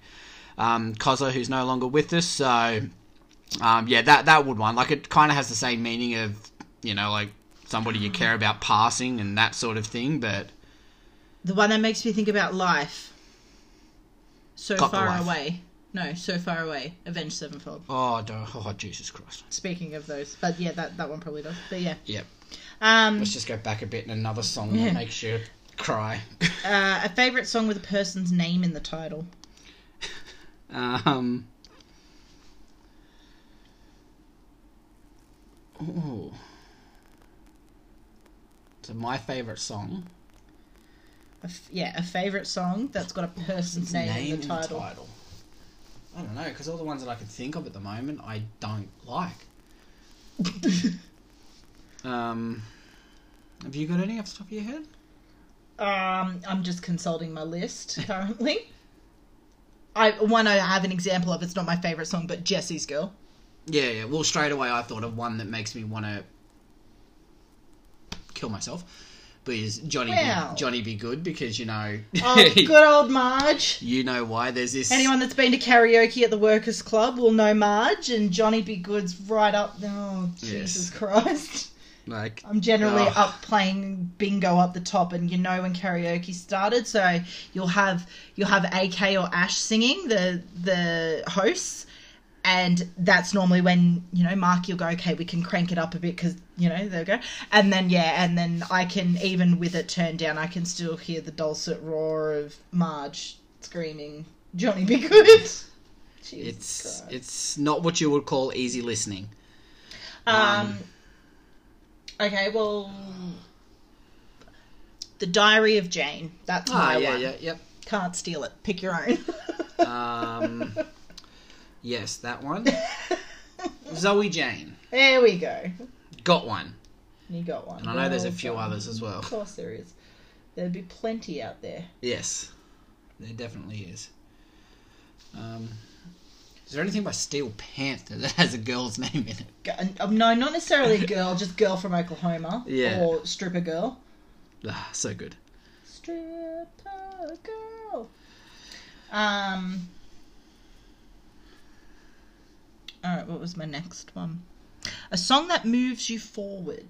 um, Koza, who's no longer with us. So Um, yeah, that that would one. Like it kind of has the same meaning of you know like somebody you care about passing and that sort of thing, but The one that makes me think about life. So Got far away. No, so far away. Avenged Sevenfold. oh, oh Jesus Christ. Speaking of those, but yeah, that that one probably does. But yeah, Yep. um, Let's just go back a bit in another song Yeah. that makes you cry. [LAUGHS] uh, a favorite song with a person's name in the title. um. Oh. So my favorite song. A f- yeah, a favorite song that's got a person's name, in the title. I don't know, because all the ones that I could think of at the moment, I don't like. [LAUGHS] Um, have you got any off the top of your head? Um, I'm just consulting my list [LAUGHS] currently. I one I have an example of. It's not my favorite song, but Jesse's Girl. Yeah, yeah. Well, straight away I thought of one that makes me want to kill myself. But is Johnny Well. be, Johnny be good because you know Oh, [LAUGHS] good old Marge. you know why there's this Anyone that's been to karaoke at the Workers Club will know Marge, and Johnny Be Good's right up. Oh, Jesus Christ. Like I'm generally Ugh. up playing bingo up the top, and you know when karaoke started, so you'll have you'll have AK or Ash singing the the hosts, and that's normally when you know Mark you'll go okay we can crank it up a bit because you know there we go, and then yeah, and then I can even with it turned down I can still hear the dulcet roar of Marge screaming Johnny Be Good. It's Christ. it's not what you would call easy listening. Um, okay, well, the Diary of Jane. That's my Ah, yeah, one. yeah, yep. Can't steal it. Pick your own. [LAUGHS] Um, yes, that one. Zoe Jane there we go. got one, You got one. and I know there's a few others as well. Of course there is. There'd be plenty out there. Yes, there definitely is. Um, is there anything by Steel Panther [LAUGHS] that has a girl's name in it? Um, no, not necessarily a [LAUGHS] girl, just girl from Oklahoma. Yeah. Or stripper girl. Ah, so good. Stripper girl. Um. Alright, what was my next one? A song that moves you forward.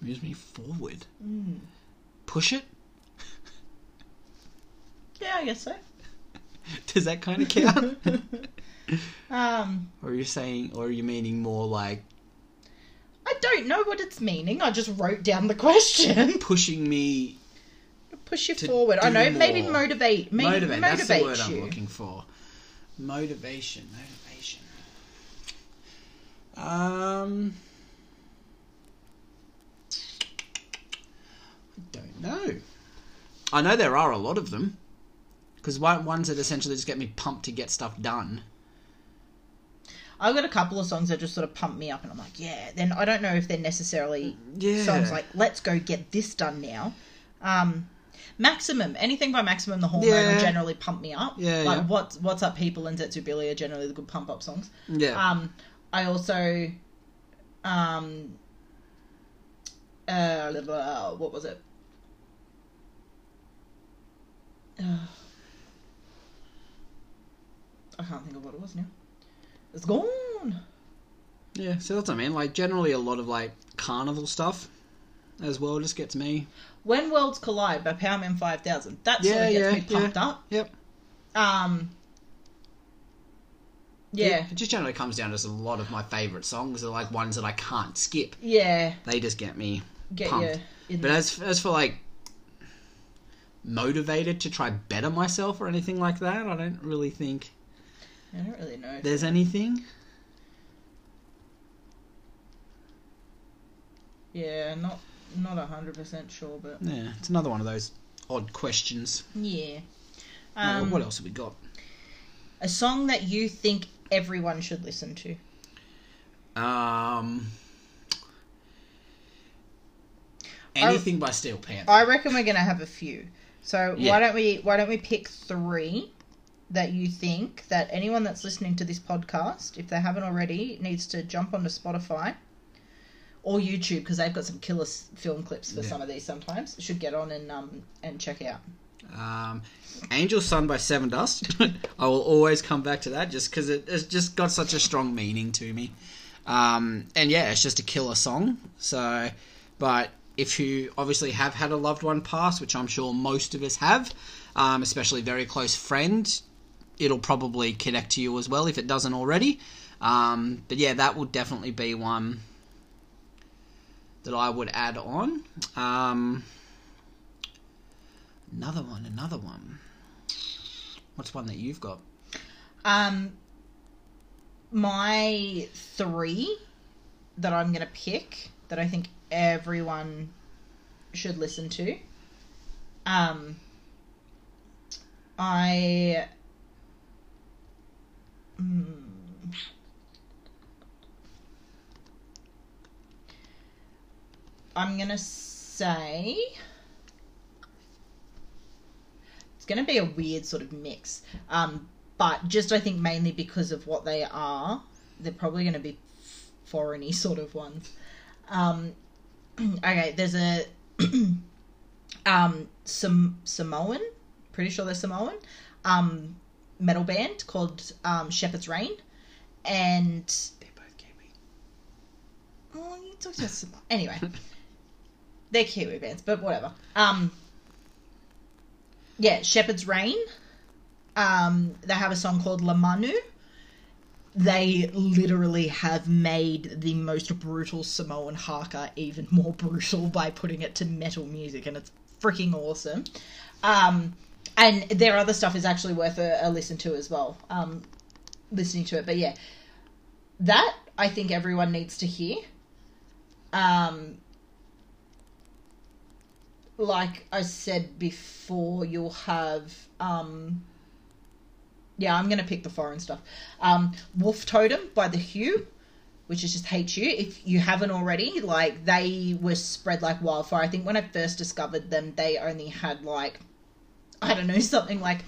Moves me forward. Mm. Push it. Yeah, I guess so. [LAUGHS] Does that kind of count? Um, or are you saying, or are you meaning more like I don't know what it's meaning. I just wrote down the question. [LAUGHS] pushing me? Push you forward. I know, maybe more. motivate. Maybe motivate. motivate, That's the word you. I'm looking for. Motivation. Motivation. Um. I don't know. I know there are a lot of them. Because ones that essentially just get me pumped to get stuff done. I've got a couple of songs that just sort of pump me up, and I'm like, yeah. Then I don't know if they're necessarily Yeah. songs like "Let's go get this done now." Um, Maximum, anything by Maximum, the Hormone Yeah. will generally pump me up. Yeah, like yeah. what's what's up, people, and Zetsubou Billy are generally the good pump up songs. Yeah. Um, I also, um, uh, what was it? Uh, [SIGHS] I can't think of what it was now. It's gone. yeah. So that's what I mean. Like, generally, a lot of, like, carnival stuff as well just gets me. When Worlds Collide by Powerman 5000. That sort Yeah, of gets yeah, me pumped up. Yep. Um, yeah, It just generally comes down to just a lot of my favourite songs are like ones that I can't skip. yeah, They just get me get pumped. But as as for like motivated to try better myself or anything like that, I don't really think I don't really know. there's anything. Yeah, not not a hundred percent sure, but Yeah, it's another one of those odd questions. yeah. Um, what else have we got? A song that you think everyone should listen to. Um, anything by Steel Panther. I reckon we're gonna have a few. So Yeah. why don't we why don't we pick three that you think that anyone that's listening to this podcast, if they haven't already, needs to jump onto Spotify or YouTube because they've got some killer film clips for Yeah. some of these. Sometimes should get on and um and check out. Um, Angel's Son by Sevendust. [LAUGHS] I will always come back to that just because it, it's just got such a strong meaning to me. Um, and yeah, it's just a killer song. So, but if you obviously have had a loved one pass, which I'm sure most of us have, um, especially very close friend, it'll probably connect to you as well if it doesn't already. Um, but yeah, that would definitely be one that I would add on. Um, another one, another one. What's one that you've got? Um, my three that I'm gonna pick that I think everyone should listen to. Um, I. Mm, I'm gonna say it's gonna be a weird sort of mix. Um, but just I think mainly because of what they are, they're probably gonna be foreigny sort of ones. Um, [CLEARS THROAT] okay, there's a [CLEARS THROAT] um Sam- Samoan, pretty sure they're Samoan, um, metal band called um, Shepherd's Rain, and They're both Kiwi. Oh, you talked about some. Anyway, [LAUGHS] they're Kiwi bands, but whatever. Um, yeah, Shepherd's Rain. Um, they have a song called La Manu. They literally have made the most brutal Samoan haka even more [LAUGHS] brutal by putting it to metal music, and it's freaking awesome. Um, and their other stuff is actually worth a, a listen to as well. Um, listening to it, but yeah, that I think everyone needs to hear. Um, like I said before, you'll have um, yeah, I'm gonna pick the foreign stuff. Um, Wolf Totem by the Hu, which is just hate you If you haven't already, like they were spread like wildfire. I think when I first discovered them, they only had like I don't know something like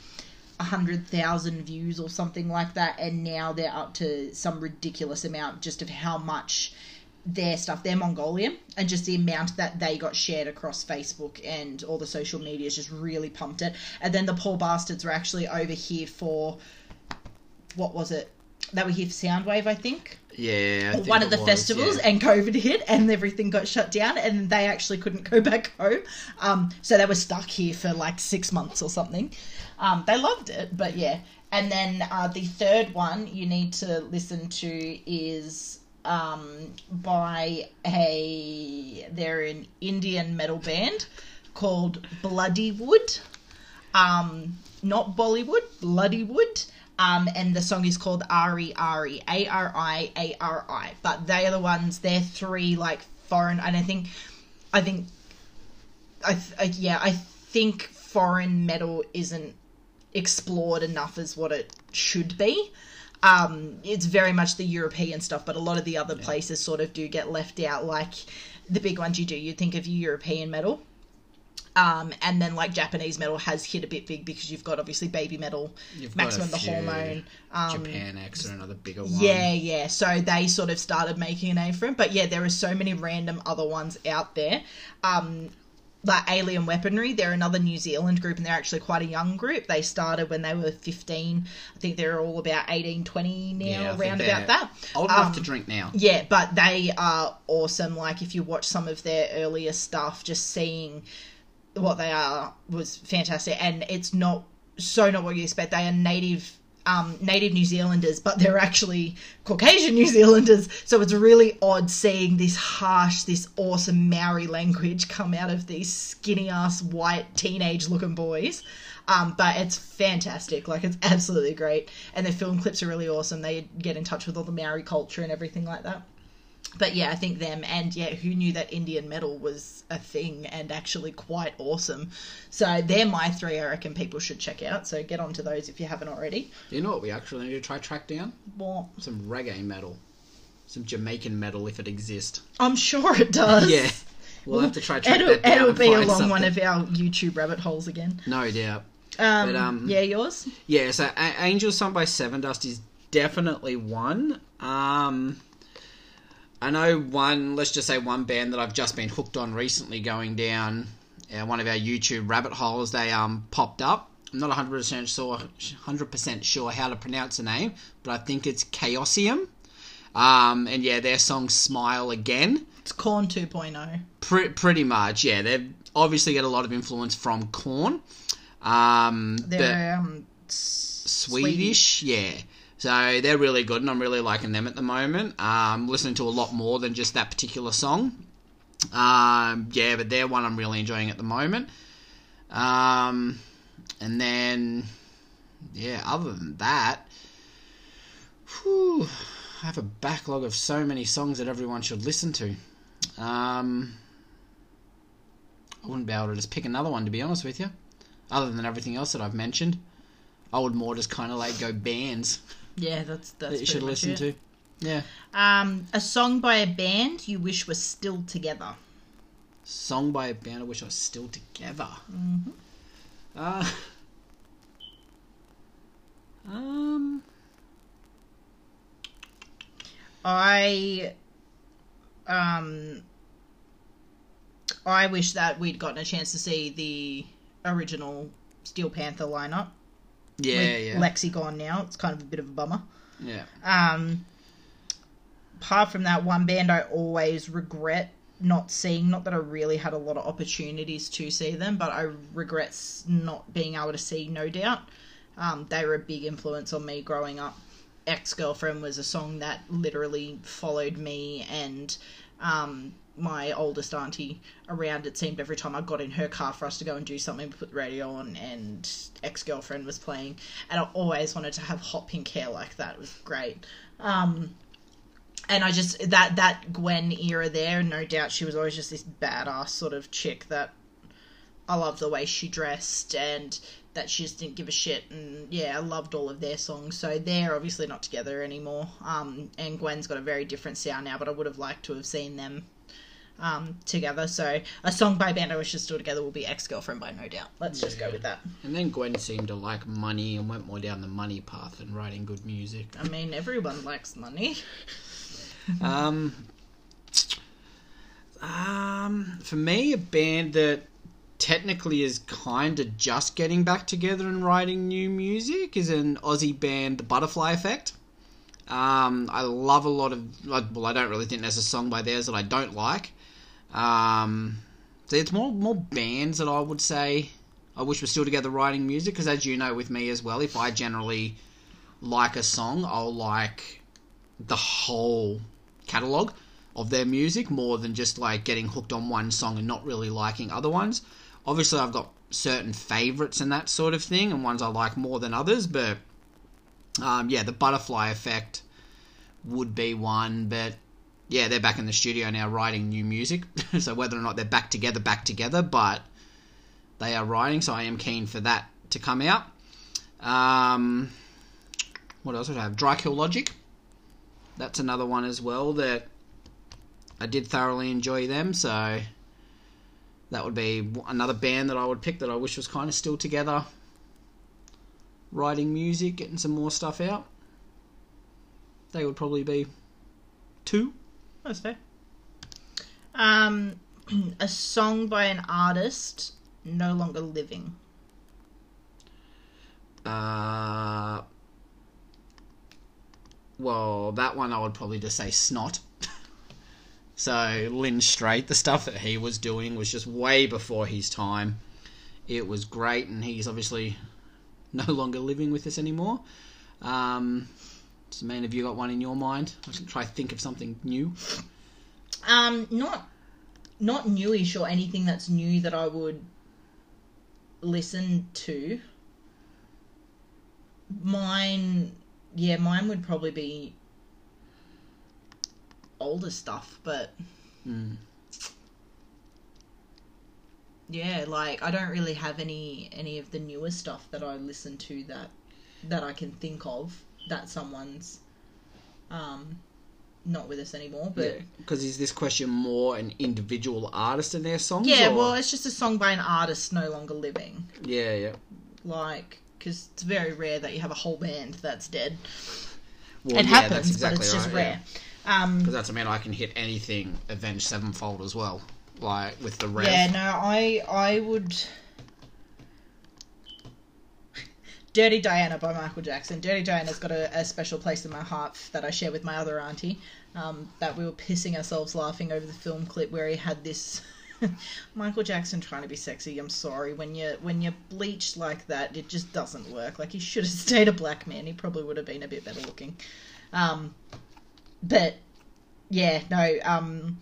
a hundred thousand views or something like that, and now they're up to some ridiculous amount just of how much their stuff. They're Mongolian, and just the amount that they got shared across Facebook and all the social medias just really pumped it. And then the poor bastards were actually over here for what was it? They were here for Soundwave, I think Yeah, one of the was, festivals yeah. and COVID hit and everything got shut down and they actually couldn't go [LAUGHS] back home. Um, so they were stuck here for like six months or something. Um, they loved it, but yeah. And then uh, the third one you need to listen to is um, by a they're an Indian metal band called Bloodywood. Um, not Bollywood, Bloodywood. Um, and the song is called Ari Ari, A R I A R I. But they are the ones. They're three like foreign, and I think, I think, I, th- I yeah, I think foreign metal isn't explored enough as what it should be. Um, it's very much the European stuff, but a lot of the other places sort of do get left out. Like the big ones you do, you think of European metal. Um, and then like Japanese metal has hit a bit big because you've got obviously Babymetal, You've maximum the hormone. Um, Japan X are another bigger one. yeah, yeah. So they sort of started making a name for it. But yeah, there are so many random other ones out there. Um, like Alien Weaponry, they're another New Zealand group, and they're actually quite a young group. They started when they were 15. I think they're all about 18, 20 now, Yeah, around about that. Old enough Um, to drink now. Yeah, but they are awesome. Like if you watch some of their earlier stuff, just seeing what they are was fantastic, and it's not so not what you expect. They are native. Um, native New Zealanders, but they're actually Caucasian New Zealanders, so it's really odd seeing this harsh, this awesome Maori language come out of these skinny ass white teenage looking boys. Um, but it's fantastic, like it's absolutely great, and the film clips are really awesome. They get in touch with all the Maori culture and everything like that but yeah, I think them and yeah, who knew that Indian metal was a thing and actually quite awesome. So they're my three. I reckon people should check out. So get onto those if you haven't already. Do you know what we actually need to try track down? Well, Some reggae metal. Some Jamaican metal if it exists. I'm sure it does. Yeah. We'll have to try track It'll, that down it'll be along one something. of our YouTube rabbit holes again. No doubt. Um, But, um, yeah, yours. Yeah, so A- Angel's Son by Sevendust is definitely one. Um, I know one, let's just say one band that I've just been hooked on recently going down yeah, one of our YouTube rabbit holes, they um popped up. I'm not 100% sure, 100% sure how to pronounce the name, but I think it's Chaosium. Um, and yeah, their song "Smile Again." It's Korn 2.0. Pre- pretty much, yeah. They've obviously get a lot of influence from Korn. Um, They're um, s- Swedish, yeah. So they're really good, and I'm really liking them at the moment. Um, listening to a lot more than just that particular song. Um, yeah, but they're one I'm really enjoying at the moment. Um, and then, yeah, other than that, whew, I have a backlog of so many songs that everyone should listen to. Um, I wouldn't be able to just pick another one, to be honest with you, other than everything else that I've mentioned. I would more just kind of like go bands [LAUGHS] Yeah, that's that's that you should listen it. to. Yeah. Um, a song by a band you wish was still together. Song by a band I wish I was still together. Mm-hmm. Uh, um, I um I wish that we'd gotten a chance to see the original Steel Panther lineup. Yeah, with yeah, Lexxi gone now. It's kind of a bit of a bummer. yeah. Um apart from that one band I always regret not seeing not that I really had a lot of opportunities to see them, but I regret not being able to see No Doubt. Um, they were a big influence on me growing up. Ex Girlfriend was a song that literally followed me and um, my oldest auntie around. It seemed every time I got in her car for us to go and do something, we put the radio on and Ex Girlfriend was playing. And I always wanted to have hot pink hair like that. It was great. Um, and I just that that Gwen era there, no doubt she was always just this badass sort of chick that I loved the way she dressed and that she just didn't give a shit and yeah, I loved all of their songs. So they're obviously not together anymore. Um and Gwen's got a very different sound now, but I would have liked to have seen them um together. So a song by band I wish is still together will be Ex Girlfriend by No Doubt. Let's just go with that. And then Gwen seemed to like money and went more down the money path than writing good music. I mean everyone likes money. [LAUGHS] um, um, for me, a band that technically is kind of just getting back together and writing new music is an Aussie band, The Butterfly Effect. Um, I love a lot of. Well, I don't really think there's a song by theirs that I don't like. Um, so it's more more bands that I would say I wish were still together writing music because, as you know, with me as well, if I generally like a song, I'll like the whole catalog of their music more than just like getting hooked on one song and not really liking other ones. Obviously, I've got certain favorites and that sort of thing, and ones I like more than others, but um, yeah, the butterfly effect would be one, but yeah, they're back in the studio now writing new music. [LAUGHS] so whether or not they're back together, back together, but they are writing, so I am keen for that to come out. Um, what else would I have? Dry Kill Logic. That's another one as well that I did thoroughly enjoy them, so that would be another band that I would pick that I wish was kind of still together, writing music, getting some more stuff out. They would probably be two. That's fair. Um, [CLEARS THROAT] a song by an artist no longer living. Uh, well, that one I would probably just say Snot. [LAUGHS] so, Lynn Strait, the stuff that he was doing was just way before his time. It was great, and he's obviously [LAUGHS] no longer living with us anymore. Um, so, man, have you got one in your mind? I can try to think of something new. Um, not not newish or anything that's new that I would listen to. Mine, yeah, mine would probably be older stuff, but Hmm. yeah, like I don't really have any any of the newer stuff that I listen to that that I can think of that someone's um not with us anymore. But Because is this question more an individual artist in their songs? yeah, or- well, it's just a song by an artist no longer living. yeah, yeah. Like, because it's very rare that you have a whole band that's dead. Well, it yeah, happens, that's exactly but it's just right, rare. Um, Because that's, I mean, I can hit anything Avenged Sevenfold as well. like with the rev. Yeah, no, I I would. Dirty Diana by Michael Jackson. Dirty Diana's got a, a special place in my heart that I share with my other auntie. Um, that we were pissing ourselves laughing over the film clip where he had this [LAUGHS] Michael Jackson trying to be sexy. I'm sorry when you when you're bleached like that, it just doesn't work. Like he should have [LAUGHS] stayed a black man. He probably would have been a bit better looking. Um, but yeah, no. Um,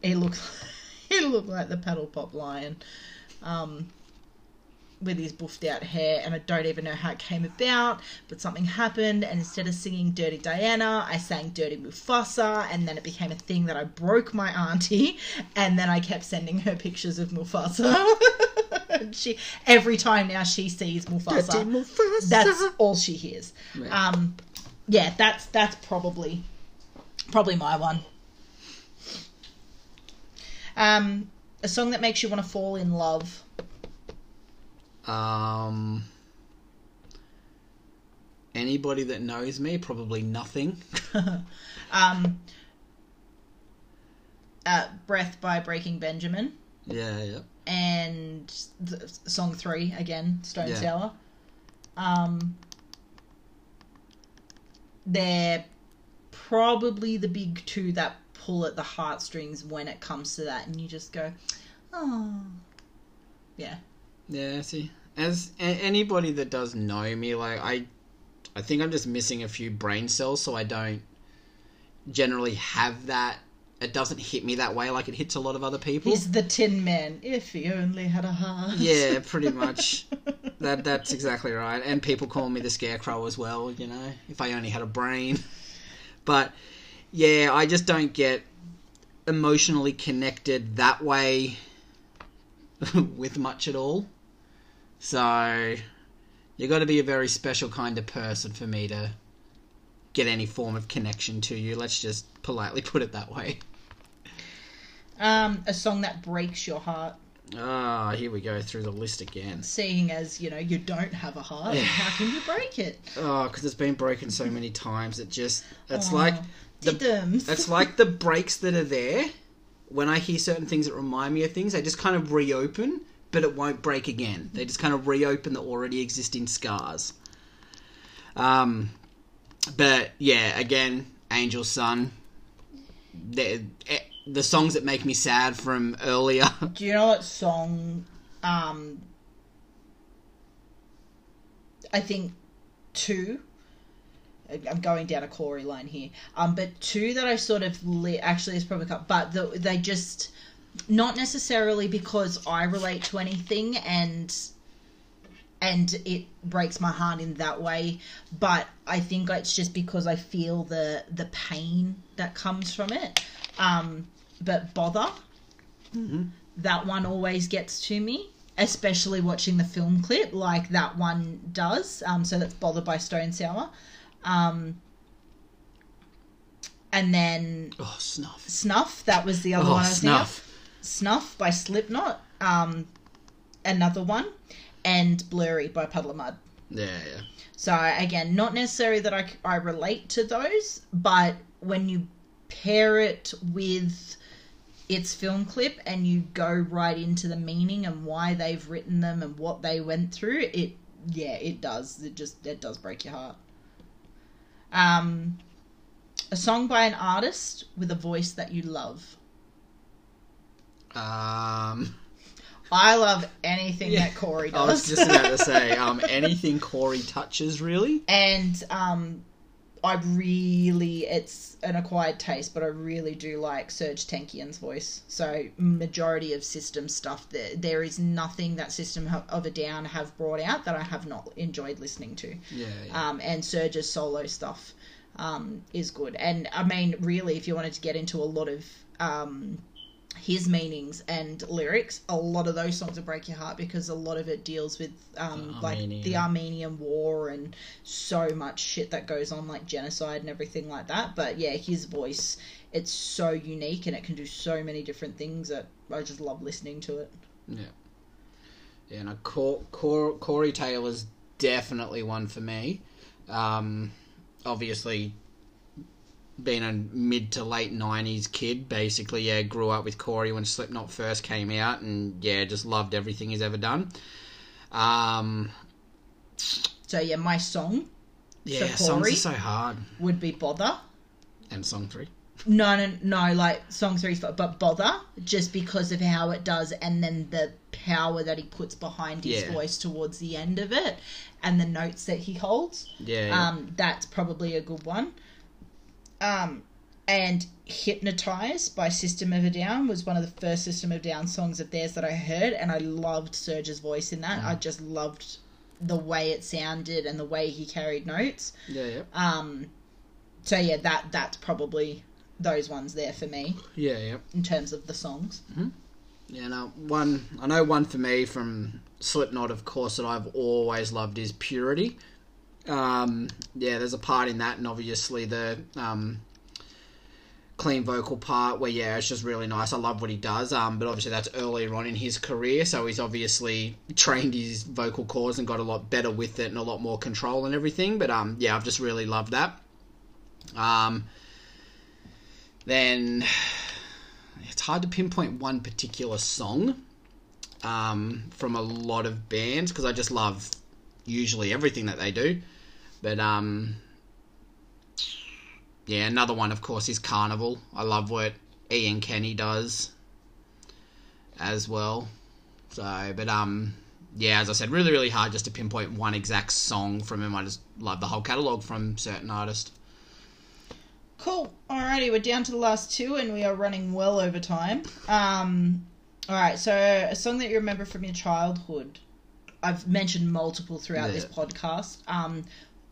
he looked [LAUGHS] he looked like the paddle pop lion. Um, with his buffed out hair, and I don't even know how it came about, but something happened, and instead of singing Dirty Diana, I sang Dirty Mufasa, and then it became a thing that I broke my auntie, [LAUGHS] and then I kept sending her pictures of Mufasa. And [LAUGHS] she every time now she sees Mufasa, Mufasa. that's all she hears. Yeah. Um, yeah, that's that's probably probably my one. Um, a song that makes you want to fall in love. Um, anybody that knows me, probably nothing. [LAUGHS] um, uh, Breath by Breaking Benjamin. yeah, yeah. And the, song three, again, Stone Yeah. Sour. Um, they're probably the big two that pull at the heartstrings when it comes to that, and you just go, oh. Yeah. Yeah, see, as a- anybody that does know me, like I, I think I'm just missing a few brain cells, so I don't generally have that. It doesn't hit me that way like it hits a lot of other people. He's the Tin Man. If he only had a heart. Yeah, [LAUGHS] pretty much. that that's exactly right. And people call me the scarecrow as well. You know, if I only had a brain. But yeah, I just don't get emotionally connected that way [LAUGHS] with much at all. So you got to be a very special kind of person for me to get any form of connection to you. Let's just politely [LAUGHS] put it that way. Um, a song that breaks your heart, Ah, here we go through the list again. seeing as you know you don't have a heart. How can you break it? Oh, because it's been broken so many times. It just it's Oh, like the Diddums. it's like the breaks that are there. When I hear certain things that remind me of things, they just kind of reopen, but it won't break again. They just kind of reopen the already existing scars. Um, but yeah, again, Angel's Son. The eh, the songs that make me sad from earlier. [LAUGHS] Do you know what song? Um, I think two. I'm going down a Corey line here. Um, but two that I sort of li- actually is probably couple, but the, they just not necessarily because I relate to anything and and it breaks my heart in that way but i think it's just because i feel the the pain that comes from it um but bother that one always gets to me especially watching the film clip like that one does um so that's bother by stone sour um and then oh, snuff. snuff that was the other Oh, one i was snuff. Snuff by Slipknot, um, another one, and Blurry by Puddle of Mudd. Yeah, yeah. So again, not necessarily that I, I relate to those, but when you pair it with its film clip and you go right into the meaning and why they've written them and what they went through, it yeah, it does. It just it does break your heart. Um, a song by an artist with a voice that you love. Um. I love anything Yeah. that Corey does. I was just about to say, [LAUGHS] um, anything Corey touches, really. and um, I really, it's an acquired taste, but I really do like Serj Tankian's voice. So majority of system stuff, there there is nothing that System of a Down have brought out that I have not enjoyed listening to. Yeah, yeah. Um, and Serj's solo stuff um, is good. And I mean, really, if you wanted to get into a lot of um, his meanings and lyrics, a lot of those songs will break your heart because a lot of it deals with um, The like Armenian. the Armenian War and so much shit that goes on, like genocide and everything like that. But yeah, his voice, it's so unique and it can do so many different things that I just love listening to it. yeah. Yeah, no, Cor- Cor- Corey Taylor's definitely one for me. Um, obviously, being a mid to late '90s kid, basically, yeah, grew up with Corey when Slipknot first came out, and yeah, just loved everything he's ever done. Um, So yeah, my song yeah, For songs Corey? are so hard. would be Bother. And song three. No, no, no, like song three, but Bother, just because of how it does, and then the power that he puts behind his Yeah. voice towards the end of it, and the notes that he holds. Yeah, yeah. Um, that's probably a good one. Um, and Hypnotized by System of a Down was one of the first System of Down songs of theirs that I heard, and I loved Serj's voice in that. I just loved the way it sounded and the way he carried notes. yeah, yeah, Um, so yeah, that that's probably those ones there for me yeah, yeah. in terms of the songs. Yeah, no, one I know one for me from Slipknot, of course, that I've always loved is Purity. Um, yeah, there's a part in that, and obviously the um, clean vocal part where yeah, it's just really nice. I love what he does. Um, but obviously that's earlier on in his career, so he's obviously trained his vocal cords and got a lot better with it and a lot more control and everything. But um, yeah, I've just really loved that. Um, then it's hard to pinpoint one particular song um, from a lot of bands because I just love usually everything that they do. But um, yeah, another one, of course, is Karnivool. I love what Ian Kenny does as well. So, but um, yeah, as I said, really, really hard just to pinpoint one exact song from him. I just love the whole catalog from certain artists. Cool. Alrighty, we're down to the last two, and we are running well over time. Um, all right. So a song that you remember from your childhood. I've mentioned multiple throughout this podcast. Um,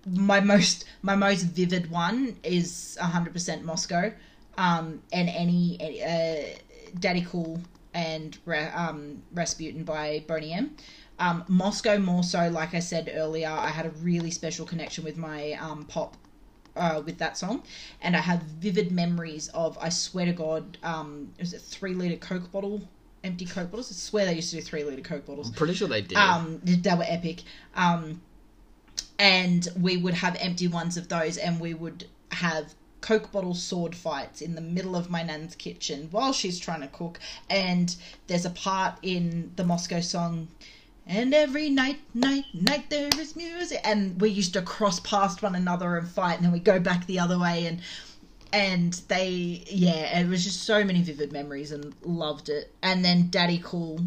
my most my most vivid one is 100% Moscow, um, and any uh, Daddy Cool and um, Rasputin by Boney M. Um, Moscow more so, like I said earlier, I had a really special connection with my um, pop uh, with that song, and I have vivid memories of. I swear to God, um, was it three liter Coke bottle, empty Coke bottles? I swear they used to do three liter Coke bottles. I'm pretty sure they did. Um, they were epic. Um, and we would have empty ones of those, and we would have Coke bottle sword fights in the middle of my nan's kitchen while she's trying to cook. And there's a part in the Moscow song. And every night, night, night there is music, and we used to cross past one another and fight, and then we go back the other way, and and they, yeah, it was just so many vivid memories, and loved it. And then Daddy Cool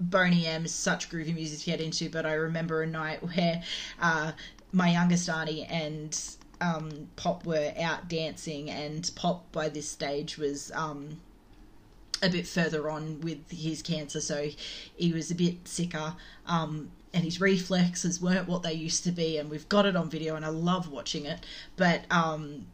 Boney M is such groovy music to get into, but I remember a night [LAUGHS] where uh, my youngest auntie and um, Pop were out dancing, and Pop by this stage was um, a bit further on with his cancer, so he was a bit sicker. Um, and his reflexes weren't what they used to be, and we've got it on video, and I love watching it. But um,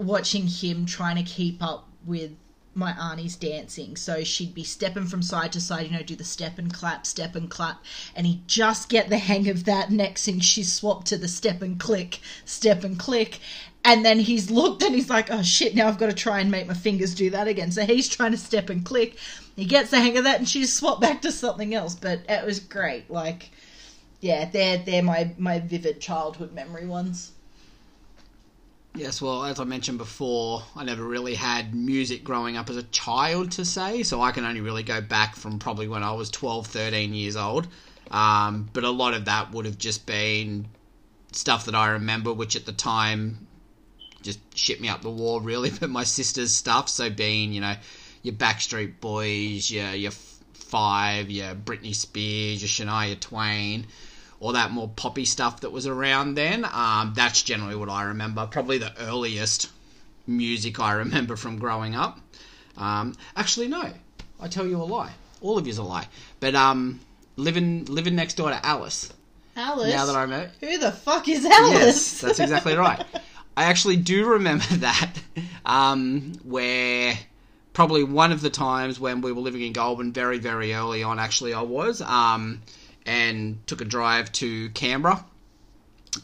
watching him trying to keep up with my auntie's dancing. So she'd be stepping from side to side, you know, do the step and clap, step and clap. And he'd just get the hang of that. Next thing she swapped to the step and click, step and click. And then he's looked and he's like, oh shit, now I've got to try and make my fingers do that again. So he's trying to step and click. He gets the hang of that and she's swapped back to something else. But it was great. Like, yeah, they're, they're my, my vivid childhood memory ones. Yes, well, as I mentioned before, I never really had music growing up as a child to say, so I can only really go back from probably when I was 12, 13 years old. Um, but a lot of that would have just been stuff that I remember, which at the time just shit me up the wall, [LAUGHS] really. But my sister's stuff, so being, you know, your Backstreet Boys, your, your Five, your Britney Spears, your Shania Twain all that more poppy stuff that was around then. Um, that's generally what I remember. Probably the earliest music I remember from growing up. Um, actually, no, I tell you a lie. All of you's a lie. But um, living living next door to Alice. Alice? Now that I remember, Who the fuck is Alice? yes, that's exactly right. I actually do remember [LAUGHS] that, um, where probably one of the times when we were living in Goulburn, very very early on. Actually, I was. Um, and took a drive to Canberra.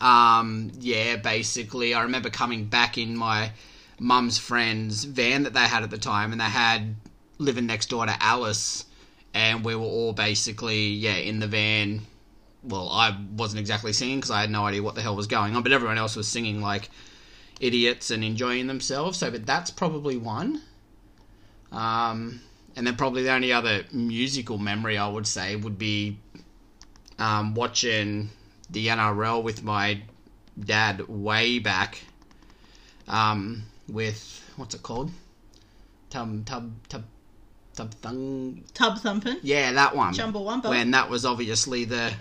Um, yeah, basically, I remember coming back in my mum's friend's van that they had at the time, and they had living next door to Alice, and we were all basically, yeah, in the van. Well, I wasn't exactly singing because I had no idea what the hell was going on, but everyone else was singing like, idiots and enjoying themselves. So, but that's probably one. Um, and then probably the only other musical memory I would say would be um, watching the NRL with my dad way back. Um, with what's it called? Tub tub tub tub thung. Tub thumping. Yeah, that one. Chumbawamba. When that was obviously the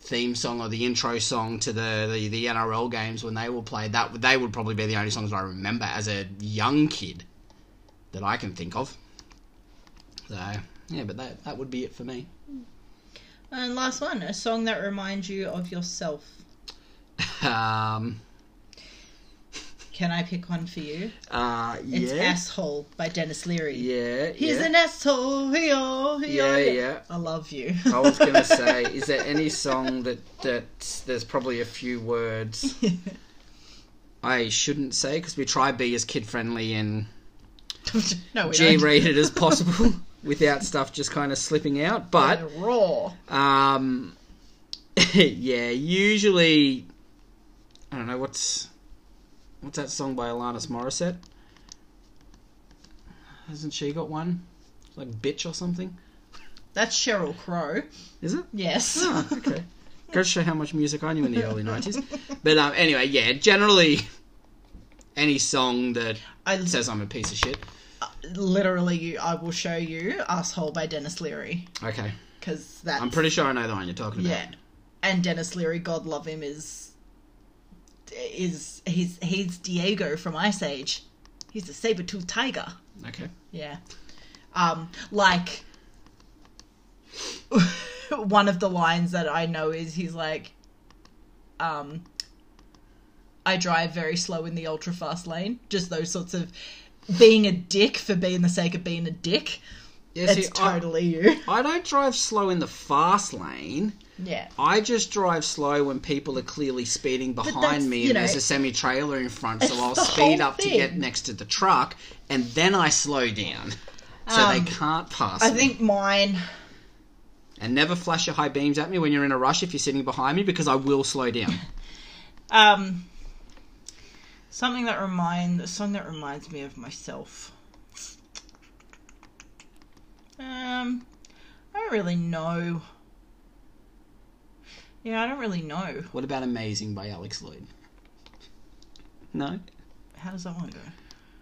theme song or the intro song to the, the, the NRL games when they were played. That they would probably be the only songs I remember as a young kid that I can think of. So yeah, but that that would be it for me. And last one, a song that reminds you of yourself. Um, Can I pick one for you? uh, It's yeah, Asshole by Denis Leary. yeah, He's yeah. an asshole. Hey-oh, hey-oh, Yeah, yeah. I love you. I was gonna [LAUGHS] say, is there any song that that there's probably a few words [LAUGHS] I shouldn't say because we try to be as kid friendly and [LAUGHS] no, G rated as possible without stuff just kind of slipping out. But raw. um, [LAUGHS] yeah, usually I don't know what's what's that song by Alanis Morissette. Hasn't she got one like bitch or something? That's Sheryl Crow. Is it? Yes. Oh, okay. [LAUGHS] Goes show how much music I knew in the early nineties. But um, anyway, yeah, generally any song that I says I'm a piece of shit. Literally, I will show you "Asshole" by Denis Leary Okay, because that. I'm pretty sure I know the one you're talking about. yeah. And Denis Leary, God love him, is is he's he's Diego from Ice Age. He's a saber tooth tiger. Okay. Yeah. Um, like [LAUGHS] one of the lines that I know is he's like, um, I drive very slow in the ultra fast lane. Just those sorts of being a dick for being the sake of being a dick. Yeah, see, it's totally you. I, I don't drive slow in the fast lane. Yeah. I just drive slow when people are clearly speeding behind me you and know, there's a semi trailer in front, so I'll speed up to get next to the truck and then I slow down. So Um, they can't pass I me. think mine. And never flash your high beams at me when you're in a rush if you're sitting behind me because I will slow down. [LAUGHS] Um, something that remind a song that reminds me of myself. Um, I don't really know. Yeah, I don't really know. What about Amazing by Alex Lloyd? No? How does that one go?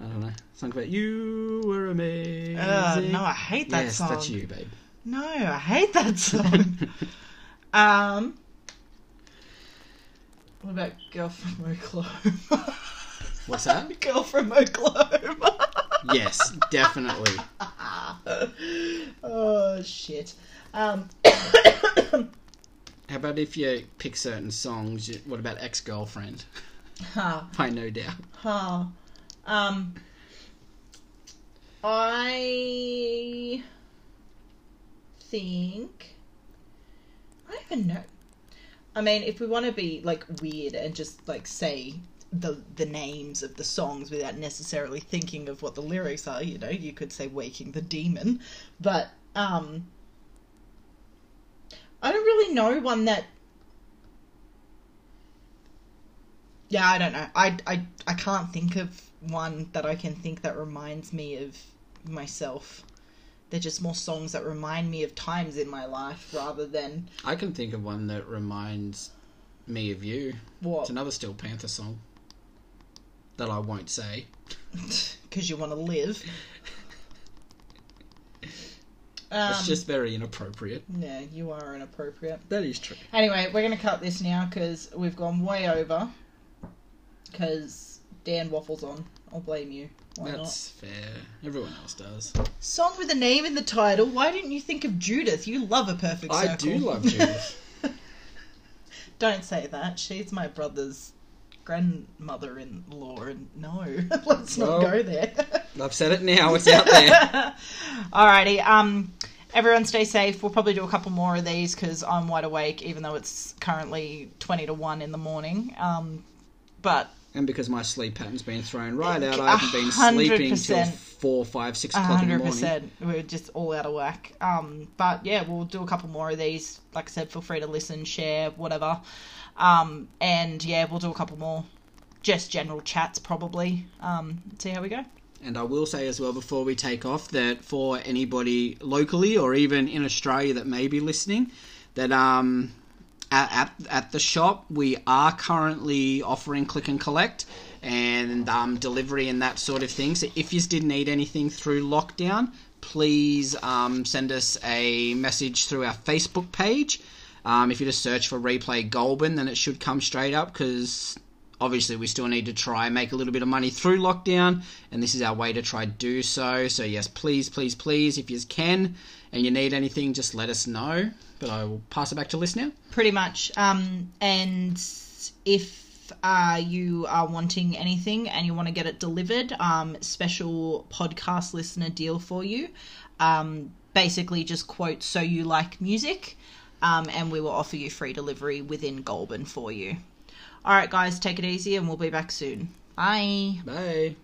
I don't know. Song about you were amazing. Uh, no, I hate that yes, song. that's you, babe. No, I hate that [LAUGHS] song. um, what about Girl from Oklahoma? What's that? [LAUGHS] Girl from Oklahoma. [LAUGHS] yes, definitely. oh shit. Um, [COUGHS] How about if you pick certain songs? you- What about Ex Girlfriend ha, [LAUGHS] by No Doubt? ha. Um, I think I don't even know. I mean, if we want to be like weird and just like say the the names of the songs without necessarily thinking of what the lyrics are, you know, you could say "Waking the Demon," but um, I don't really know one that. Yeah, I don't know. I, I, I can't think of one that I can think that reminds me of myself. They're just more songs that remind me of times in my life rather than I can think of one that reminds me of you. what It's another Steel Panther song that I won't say. [LAUGHS] because you want to live. Um, it's just very inappropriate. yeah, you are inappropriate. That is true. Anyway, we're gonna cut this now because we've gone way over. Because Dan waffles on. I'll blame you. Why That's fair. Everyone else does. Song with a name in the title. Why didn't you think of Judith? You love a perfect circle. I do love Judith. [LAUGHS] Don't say that. She's my brother's grandmother-in-law, and no, [LAUGHS] let's not Well- go there. I've said it now. It's out there. [LAUGHS] Alrighty. Um, everyone stay safe. We'll probably do a couple more of these because I'm wide awake, even though it's currently twenty to one in the morning. Um, but And because my sleep pattern's been thrown right out, I haven't been sleeping till four, five, six o'clock in the morning. we're just all out of whack. Um, but yeah, we'll do a couple more of these. Like I said, feel free to listen, share, whatever. Um, and yeah, we'll do a couple more. just general chats probably. Um, see how we go. And I will say as well before we take off that for anybody locally or even in Australia that may be listening, that um, at, at, the shop we are currently offering click and collect and um, delivery and that sort of thing. So if you did need anything through lockdown, please um, send us a message through our Facebook page. Um, if you just search for Replay Goulburn, then it should come straight up because obviously we still need to try and make a little bit of money through lockdown and this is our way to try do so so yes please please please if you can and you need anything just let us know but i will pass it back to liz now Pretty much. Um, and if uh, you are wanting anything and you want to get it delivered, um, special podcast listener deal for you. Um, basically, just quote "So you like music," um, and we will offer you free delivery within Goulburn for you. All right, guys, take it easy, and we'll be back soon. Bye. bye